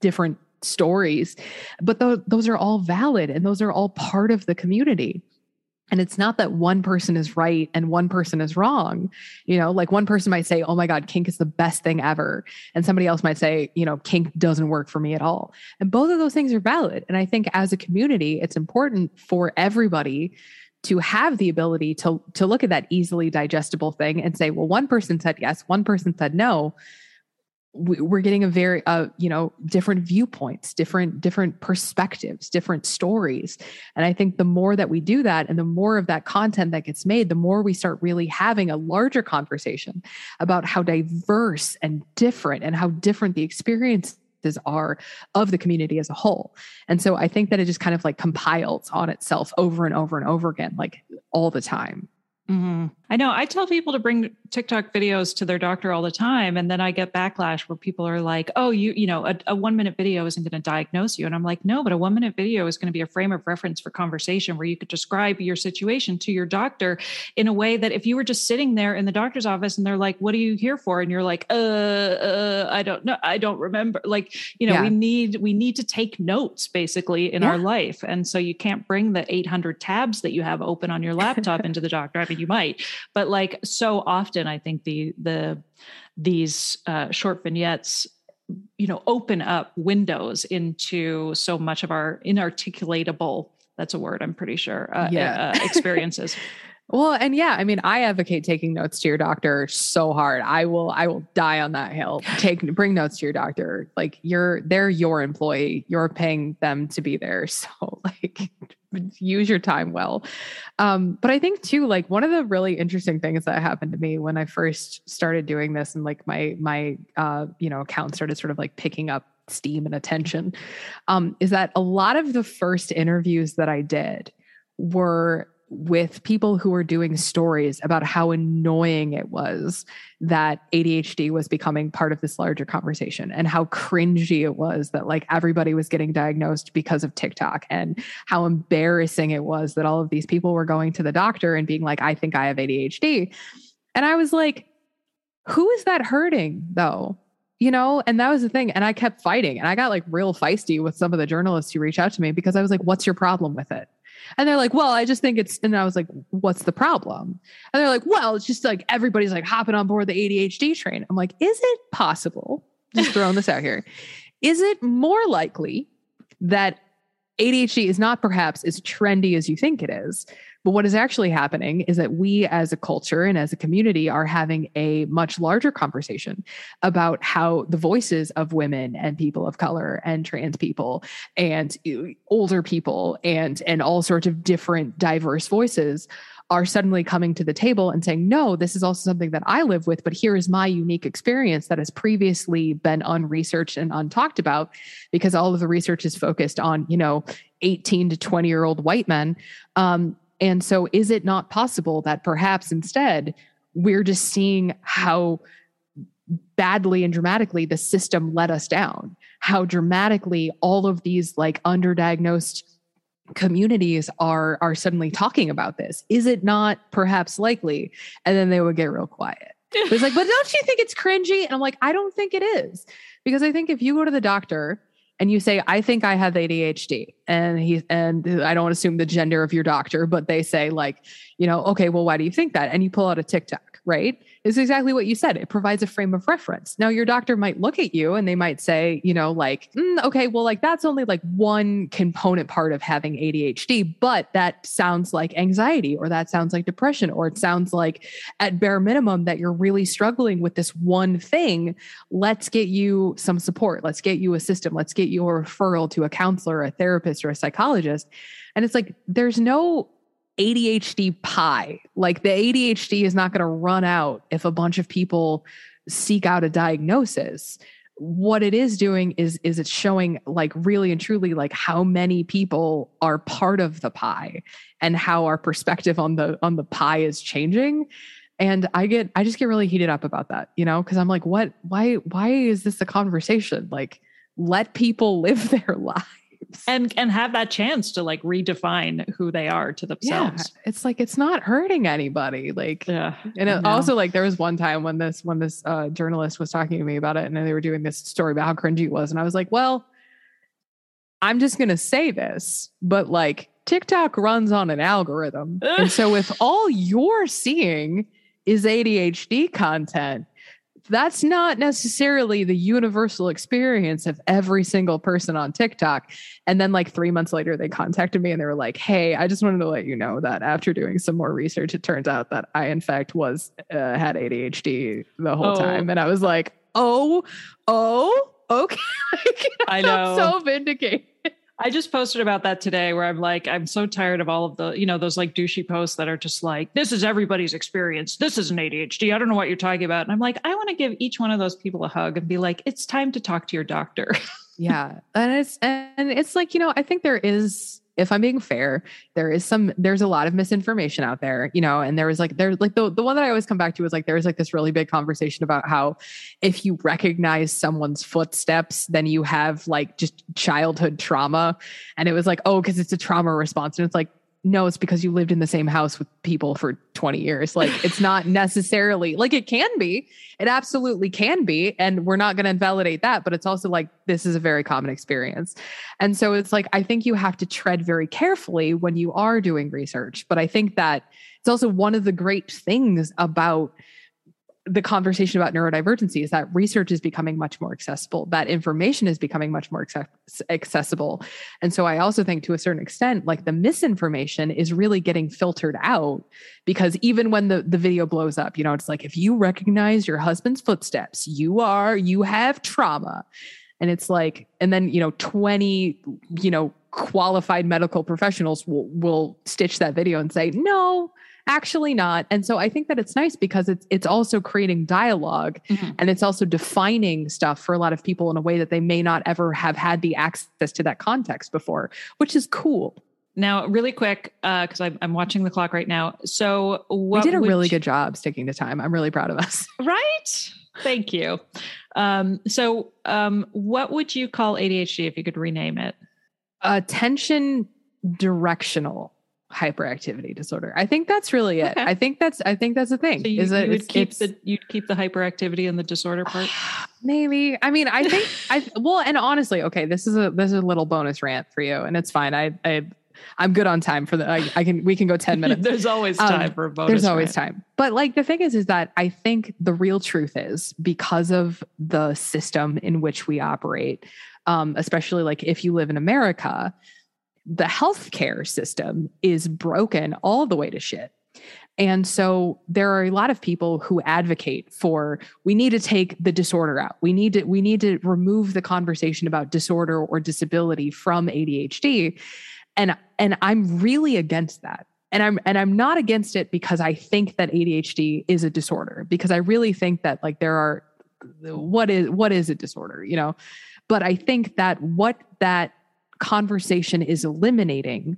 different stories. But th- those are all valid and those are all part of the community. And it's not that one person is right and one person is wrong. You know, like one person might say, oh my God, kink is the best thing ever. And somebody else might say, you know, kink doesn't work for me at all. And both of those things are valid. And I think as a community, it's important for everybody to have the ability to, to look at that easily digestible thing and say, well, one person said yes, one person said no we're getting a very uh, you know different viewpoints different different perspectives different stories. And i think the more that we do that and the more of that content that gets made the more we start really having a larger conversation about how diverse and different and how different the experiences are of the community as a whole. And so i think that it just kind of like compiles on itself over and over and over again like all the time.
Mm-hmm. I know. I tell people to bring TikTok videos to their doctor all the time, and then I get backlash where people are like, "Oh, you, you know, a, a one minute video isn't going to diagnose you," and I'm like, "No, but a one minute video is going to be a frame of reference for conversation where you could describe your situation to your doctor in a way that if you were just sitting there in the doctor's office and they're like, "What are you here for?" and you're like, "Uh, uh I don't know, I don't remember." Like, you know, yeah. we need we need to take notes basically in yeah. our life, and so you can't bring the 800 tabs that you have open on your laptop into the doctor. I mean you might but like so often i think the the these uh, short vignettes you know open up windows into so much of our inarticulatable that's a word i'm pretty sure uh, yeah. uh, experiences [LAUGHS]
Well, and yeah, I mean, I advocate taking notes to your doctor so hard. I will, I will die on that hill. Take, bring notes to your doctor. Like you're, they're your employee. You're paying them to be there. [LAUGHS] So like, use your time well. Um, but I think too, like one of the really interesting things that happened to me when I first started doing this, and like my my uh, you know account started sort of like picking up steam and attention, um, is that a lot of the first interviews that I did were with people who were doing stories about how annoying it was that ADHD was becoming part of this larger conversation and how cringy it was that like everybody was getting diagnosed because of TikTok and how embarrassing it was that all of these people were going to the doctor and being like, I think I have ADHD. And I was like, who is that hurting though? You know, and that was the thing. And I kept fighting and I got like real feisty with some of the journalists who reached out to me because I was like, what's your problem with it? And they're like, well, I just think it's, and I was like, what's the problem? And they're like, well, it's just like everybody's like hopping on board the ADHD train. I'm like, is it possible? Just throwing this out here. Is it more likely that ADHD is not perhaps as trendy as you think it is? But what is actually happening is that we as a culture and as a community are having a much larger conversation about how the voices of women and people of color and trans people and older people and and all sorts of different diverse voices are suddenly coming to the table and saying, no, this is also something that I live with, but here is my unique experience that has previously been unresearched and untalked about because all of the research is focused on, you know, 18 to 20 year old white men. Um, and so, is it not possible that perhaps instead we're just seeing how badly and dramatically the system let us down? How dramatically all of these like underdiagnosed communities are are suddenly talking about this? Is it not perhaps likely? And then they would get real quiet. It's like, but don't you think it's cringy? And I'm like, I don't think it is. Because I think if you go to the doctor and you say, I think I have ADHD. And he, and I don't assume the gender of your doctor, but they say, like, you know, okay, well, why do you think that? And you pull out a TikTok, right? Is exactly what you said. It provides a frame of reference. Now, your doctor might look at you and they might say, you know, like, mm, okay, well, like that's only like one component part of having ADHD, but that sounds like anxiety or that sounds like depression or it sounds like at bare minimum that you're really struggling with this one thing. Let's get you some support. Let's get you a system. Let's get you a referral to a counselor, a therapist, or a psychologist. And it's like, there's no ADHD pie. Like the ADHD is not going to run out if a bunch of people seek out a diagnosis. What it is doing is is it's showing like really and truly like how many people are part of the pie and how our perspective on the on the pie is changing. And I get I just get really heated up about that, you know, because I'm like, what why why is this a conversation? Like let people [LAUGHS] live their lives
and and have that chance to like redefine who they are to themselves.
Yeah, it's like it's not hurting anybody like yeah. and it, also like there was one time when this when this uh, journalist was talking to me about it and they were doing this story about how cringy it was and i was like well i'm just gonna say this but like tiktok runs on an algorithm and so [LAUGHS] if all you're seeing is adhd content that's not necessarily the universal experience of every single person on TikTok. And then, like, three months later, they contacted me and they were like, Hey, I just wanted to let you know that after doing some more research, it turns out that I, in fact, was uh, had ADHD the whole oh. time. And I was like, Oh, oh, okay. [LAUGHS]
I know.
so vindicated.
I just posted about that today where I'm like, I'm so tired of all of the, you know, those like douchey posts that are just like, this is everybody's experience. This is an ADHD. I don't know what you're talking about. And I'm like, I want to give each one of those people a hug and be like, it's time to talk to your doctor. [LAUGHS]
yeah. And it's, and it's like, you know, I think there is, if I'm being fair, there is some there's a lot of misinformation out there, you know, and there was like there's like the the one that I always come back to was like there was like this really big conversation about how if you recognize someone's footsteps, then you have like just childhood trauma. And it was like, oh, because it's a trauma response. And it's like, no, it's because you lived in the same house with people for 20 years. Like it's [LAUGHS] not necessarily like it can be. It absolutely can be. And we're not going to invalidate that. But it's also like this is a very common experience. And so it's like, I think you have to tread very carefully when you are doing research. But I think that it's also one of the great things about the conversation about neurodivergency is that research is becoming much more accessible that information is becoming much more accessible. And so i also think to a certain extent like the misinformation is really getting filtered out because even when the, the video blows up you know it's like if you recognize your husband's footsteps you are you have trauma. And it's like and then you know 20 you know qualified medical professionals will will stitch that video and say no actually not. And so i think that it's nice because it's it's also creating dialog mm-hmm. and it's also defining stuff for a lot of people in a way that they may not ever have had the access to that context before which is cool.
Now really quick because uh, I'm, watching the clock right now. So
we did a really you, good job sticking to time. I'm really proud of us. [LAUGHS]
Right? Thank you. Um, so um, what would you call adhd if you could rename it?
Attention directional hyperactivity disorder. I think that's really it. Okay. I think that's I think that's the thing.
So you, is that you would keep the you'd keep the hyperactivity and the disorder part? [SIGHS]
Maybe. I mean, I think I [LAUGHS] well, and honestly, okay, this is a this is a little bonus rant for you, and it's fine. I I I'm good on time for the. I, I can. We can go ten [LAUGHS] minutes.
there's always time um, for a bonus.
There's always rant. time. But like the thing is, is that I think the real truth is because of the system in which we operate, um, especially like if you live in America, the healthcare system is broken all the way to shit. And so there are a lot of people who advocate for we need to take the disorder out. We need to we need to remove the conversation about disorder or disability from ADHD. And and I'm really against that. And I'm and I'm not against it because I think that ADHD is a disorder because I really think that like there are what is what is a disorder, you know? But I think that what that conversation is eliminating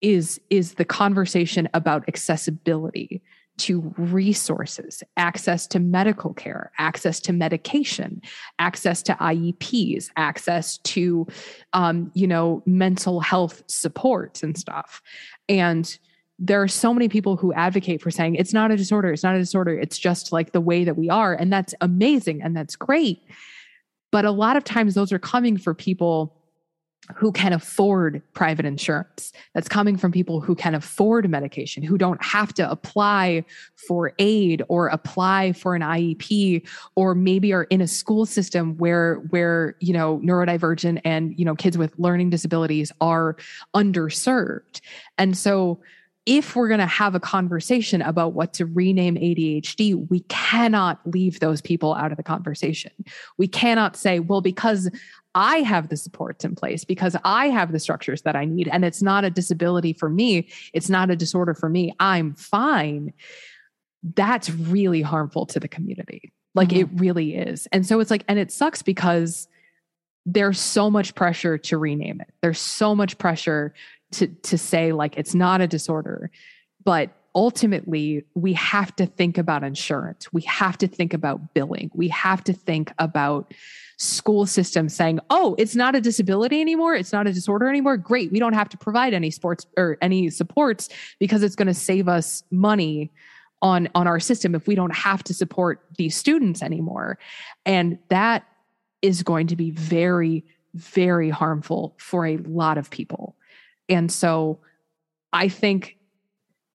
is is the conversation about accessibility to resources, access to medical care, access to medication, access to IEPs, access to, um, you know, mental health supports and stuff. And there are so many people who advocate for saying it's not a disorder, it's not a disorder, it's just like the way that we are. And that's amazing and that's great. But a lot of times those are coming for people who can afford private insurance. That's coming from people who can afford medication, who don't have to apply for aid or apply for an IEP, or maybe are in a school system where where you know neurodivergent and you know kids with learning disabilities are underserved. And so if we're going to have a conversation about what to rename ADHD, we cannot leave those people out of the conversation. We cannot say, well, because I have the supports in place because I have the structures that I need. And it's not a disability for me. It's not a disorder for me. I'm fine. That's really harmful to the community. Like mm-hmm. it really is. And so it's like, and it sucks because there's so much pressure to rename it. There's so much pressure to, to say, like, it's not a disorder. But ultimately, we have to think about insurance. We have to think about billing. We have to think about school system saying, oh, it's not a disability anymore. It's not a disorder anymore. Great. We don't have to provide any sports or any supports because it's going to save us money on on our system if we don't have to support these students anymore and that is going to be very very harmful for a lot of people and so i think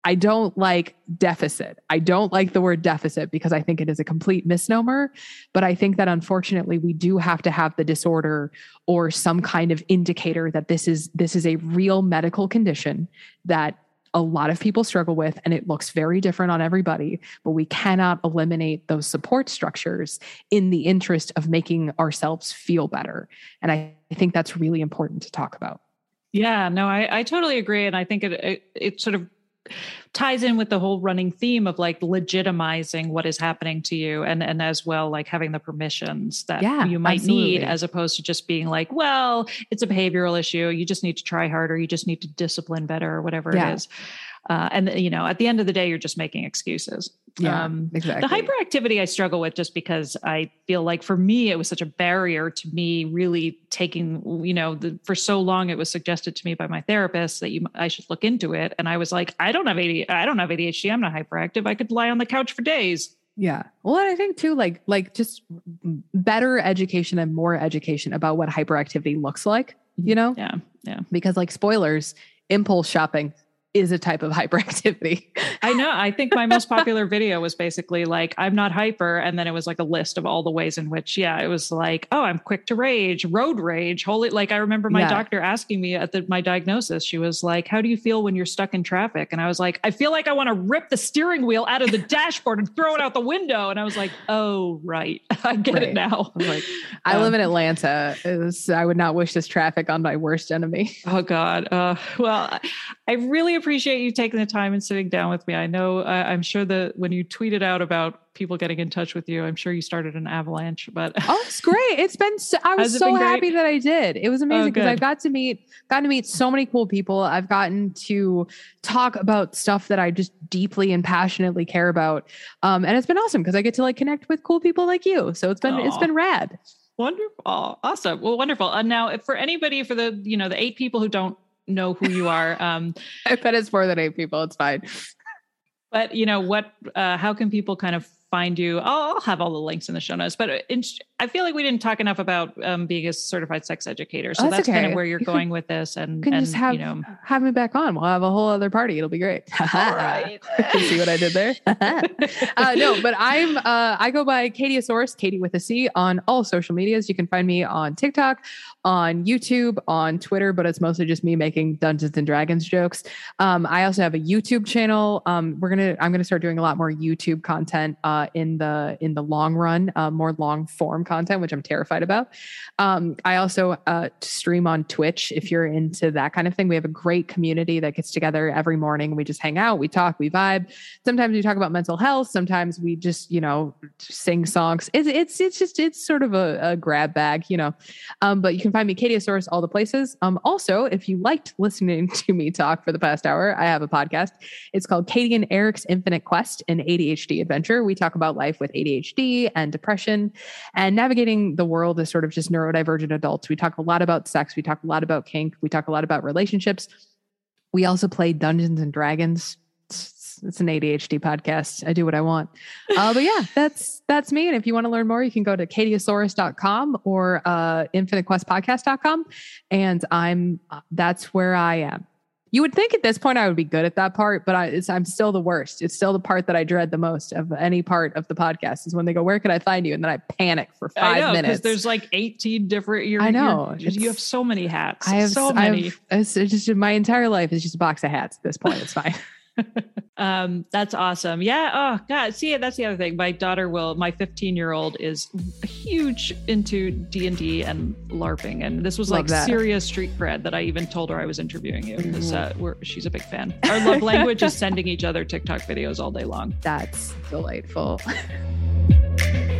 I don't like deficit. I don't like the word deficit because I think it is a complete misnomer. But I think that unfortunately we do have to have the disorder or some kind of indicator that this is this is a real medical condition that a lot of people struggle with and it looks very different on everybody but we cannot eliminate those support structures in the interest of making ourselves feel better and i, I think that's really important to talk about
yeah no i, I totally agree and i think it, it, it sort of ties in with the whole running theme of like legitimizing what is happening to you and and as well like having the permissions that yeah, you might absolutely. need as opposed to just being like well it's a behavioral issue you just need to try harder you just need to discipline better or whatever yeah. it is uh, and you know at the end of the day you're just making excuses
yeah um, exactly
the hyperactivity i struggle with just because i feel like for me it was such a barrier to me really taking you know the, for so long it was suggested to me by my therapist that you i should look into it and i was like i don't have ADHD, i don't have adhd i'm not hyperactive i could lie on the couch for days
yeah. Well, I think too, like, like just better education and more education about what hyperactivity looks like, you know?
Yeah. Yeah.
Because like spoilers, impulse shopping is a type of [LAUGHS] hyperactivity.
I know. I think my most popular video was basically like, I'm not hyper. And then it was like a list of all the ways in which, yeah, it was like, oh, I'm quick to rage, road rage, holy. Like, I remember my yeah. doctor asking me at the, my diagnosis, she was like, how do you feel when you're stuck in traffic? And I was like, I feel like I want to rip the steering wheel out of the dashboard and throw it out the window. And I was like, oh, right. [LAUGHS] I get right. it now.
I, like, [LAUGHS] I um, live in Atlanta. Was, I would not wish this traffic on my worst enemy.
Oh, God. Uh, well, I really appreciate you taking the time and sitting down with me. I know uh, I'm sure that when you tweeted out about people getting in touch with you, I'm sure you started an avalanche. But
oh, it's great! It's been so, I was so happy that I did. It was amazing because oh, I got to meet got to meet so many cool people. I've gotten to talk about stuff that I just deeply and passionately care about, um, and it's been awesome because I get to like connect with cool people like you. So it's been Aww. it's been rad.
Wonderful. Awesome. Well, wonderful. And now for anybody, for the, you know, the eight people who don't know who you are. Um, [LAUGHS]
I bet it's more than eight people. It's fine.
But you know what? Uh, how can people kind of find you, I'll have all the links in the show notes. But uh, in, I feel like we didn't talk enough about um, being a certified sex educator. So
Oh,
that's,
that's
kind of where you're
You
going with this. And,
can
and
just have
you know,
have me back on. We'll have a whole other party. It'll be great. [LAUGHS] [LAUGHS]
all right.
see what I did there? [LAUGHS] uh, no, but I'm uh, I go by Katieosaurus, Katie with a C on all social medias. You can find me on TikTok, on YouTube, on Twitter, but it's mostly just me making Dungeons and Dragons jokes. Um, I also have a YouTube channel. Um, we're gonna I'm gonna start doing a lot more YouTube content uh, in the in the long run, uh, more long form content, which I'm terrified about. Um, I also uh, stream on Twitch if you're into that kind of thing. We have a great community that gets together every morning. We just hang out, we talk, we vibe. Sometimes we talk about mental health. Sometimes we just, you know, sing songs. It's it's it's just it's sort of a, a grab bag, you know. Um, but you can find me Katieosaurus all the places. Um, also, if you liked listening [LAUGHS] to me talk for the past hour, I have a podcast. It's called Katie and Eric's Infinite Quest, an ADHD adventure. We talk about life with ADHD and depression and navigating the world as sort of just neurodivergent adults. We talk a lot about sex. We talk a lot about kink. We talk a lot about relationships. We also play Dungeons and Dragons. It's, it's an ADHD podcast. I do what I want. Uh, but yeah, [LAUGHS] that's that's me. And if you want to learn more, you can go to katieosaurus.com or uh, infinitequestpodcast.com. And I'm uh, that's where I am. You would think at this point I would be good at that part, but I, it's, I'm still the worst. It's still the part that I dread the most of any part of the podcast is when they go, "Where can I find you?" And then I panic for five I
know,
minutes.
because there's like 18 different. You're,
I know,
you're- you have so many hats.
I have
so many.
it's it's just my entire life is just a box of hats at this point. It's fine. [LAUGHS]
um, that's awesome. Yeah. Oh God. See, that's the other thing. My daughter will. My 15 year old is huge into D and D and LARPing, and this was
Love
like
that.
serious street cred that I even told her I was interviewing you because uh, we're, she's a big fan. Our love language is sending each other TikTok videos all day long. [LAUGHS]
That's delightful. [LAUGHS]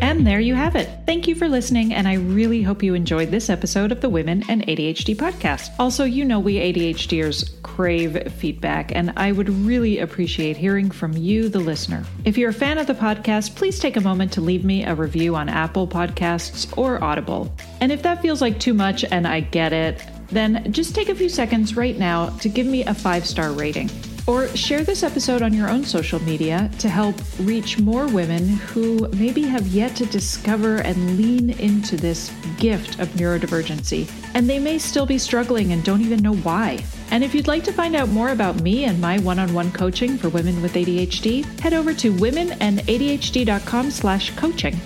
And there you have it. Thank you for listening, and I really hope you enjoyed this episode of the Women and ADHD podcast. Also, you know we ADHDers crave feedback, and I would really appreciate hearing from you, the listener. If you're a fan of the podcast, please take a moment to leave me a review on Apple Podcasts or Audible. And if that feels like too much, and I get it, then just take a few seconds right now to give me a five star rating. Or share this episode on your own social media to help reach more women who maybe have yet to discover and lean into this gift of neurodivergency. And they may still be struggling and don't even know why. And if you'd like to find out more about me and my one-on-one coaching for women with ADHD, head over to womenandadhd.com slash coaching.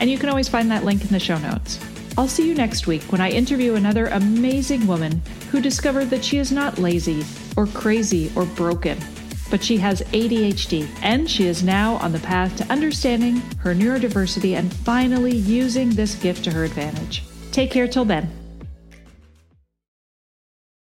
And you can always find that link in the show notes. I'll see you next week when I interview another amazing woman who discovered that she is not lazy or crazy or broken, but she has ADHD and she is now on the path to understanding her neurodiversity and finally using this gift to her advantage. Take care till then.